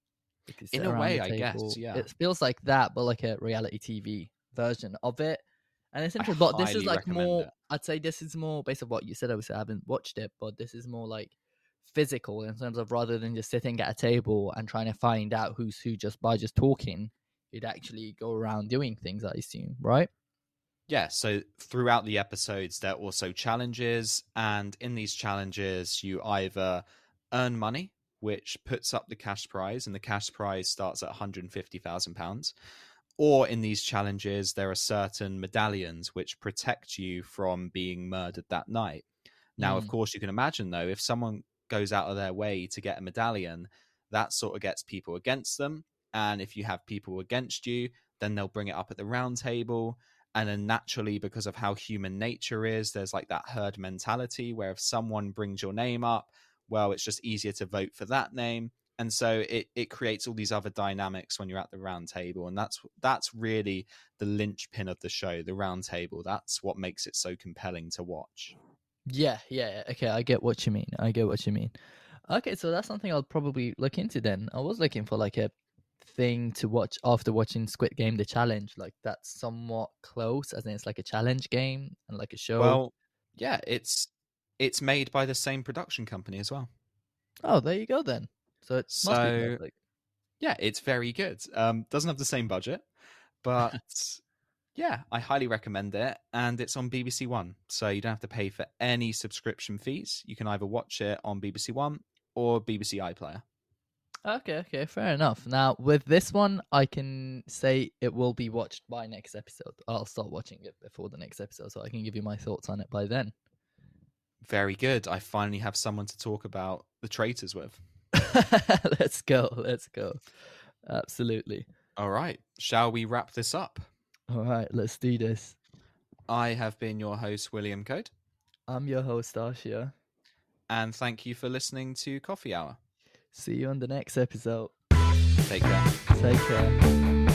Speaker 1: You
Speaker 2: In a way, I guess, yeah.
Speaker 1: It feels like that, but like a reality TV version of it. And it's interesting, but this is like more.
Speaker 2: it.
Speaker 1: I'd say this is more based on what you said. Obviously, I haven't watched it, but this is more like physical in terms of rather than just sitting at a table and trying to find out who's who just by just talking. You'd actually go around doing things. I assume, right?
Speaker 2: Yeah, so throughout the episodes, there are also challenges, and in these challenges, you either earn money, which puts up the cash prize, and the cash prize starts at £150,000, or in these challenges, there are certain medallions which protect you from being murdered that night. Now, of
Speaker 1: Mm.
Speaker 2: course, you can imagine, though, if someone goes out of their way to get a medallion, that sort of gets people against them. And if you have people against you, then they'll bring it up at the round table and then naturally because of how human nature is there's like that herd mentality where if someone brings your name up well it's just easier to vote for that name and so it, it creates all these other dynamics when you're at the round table and that's that's really the linchpin of the show the round table that's what makes it so compelling to watch
Speaker 1: Yeah, yeah. yeah. Okay, I get what you mean. I get what you mean. Okay, so that's something I'll probably look into then. I was looking for like a thing to watch after watching Squid Game the challenge, like that's somewhat close, as in it's like a challenge game and like a show.
Speaker 2: well yeah it's it's made by the same production company as well
Speaker 1: oh, there you go then. So it must be
Speaker 2: So- yeah, it's very good. Um, doesn't have the same budget, but yeah, I highly recommend it. And it's on BBC One, so you don't have to pay for any subscription fees. You can either watch it on BBC One or BBC iPlayer.
Speaker 1: Okay, okay, fair enough. Now with this one, I can say it will be watched by next episode. I'll start watching it before the next episode, so I can give you my thoughts on it by then.
Speaker 2: Very good. I finally have someone to talk about the traitors with.
Speaker 1: let's go. Let's go. Absolutely.
Speaker 2: All right, shall we wrap this up?
Speaker 1: All right, let's do this.
Speaker 2: I have been your host, William Code,
Speaker 1: I'm your host, Arshiya.
Speaker 2: and thank you for listening to Coffee Hour.
Speaker 1: See you on the next episode.
Speaker 2: Take care.
Speaker 1: Take care.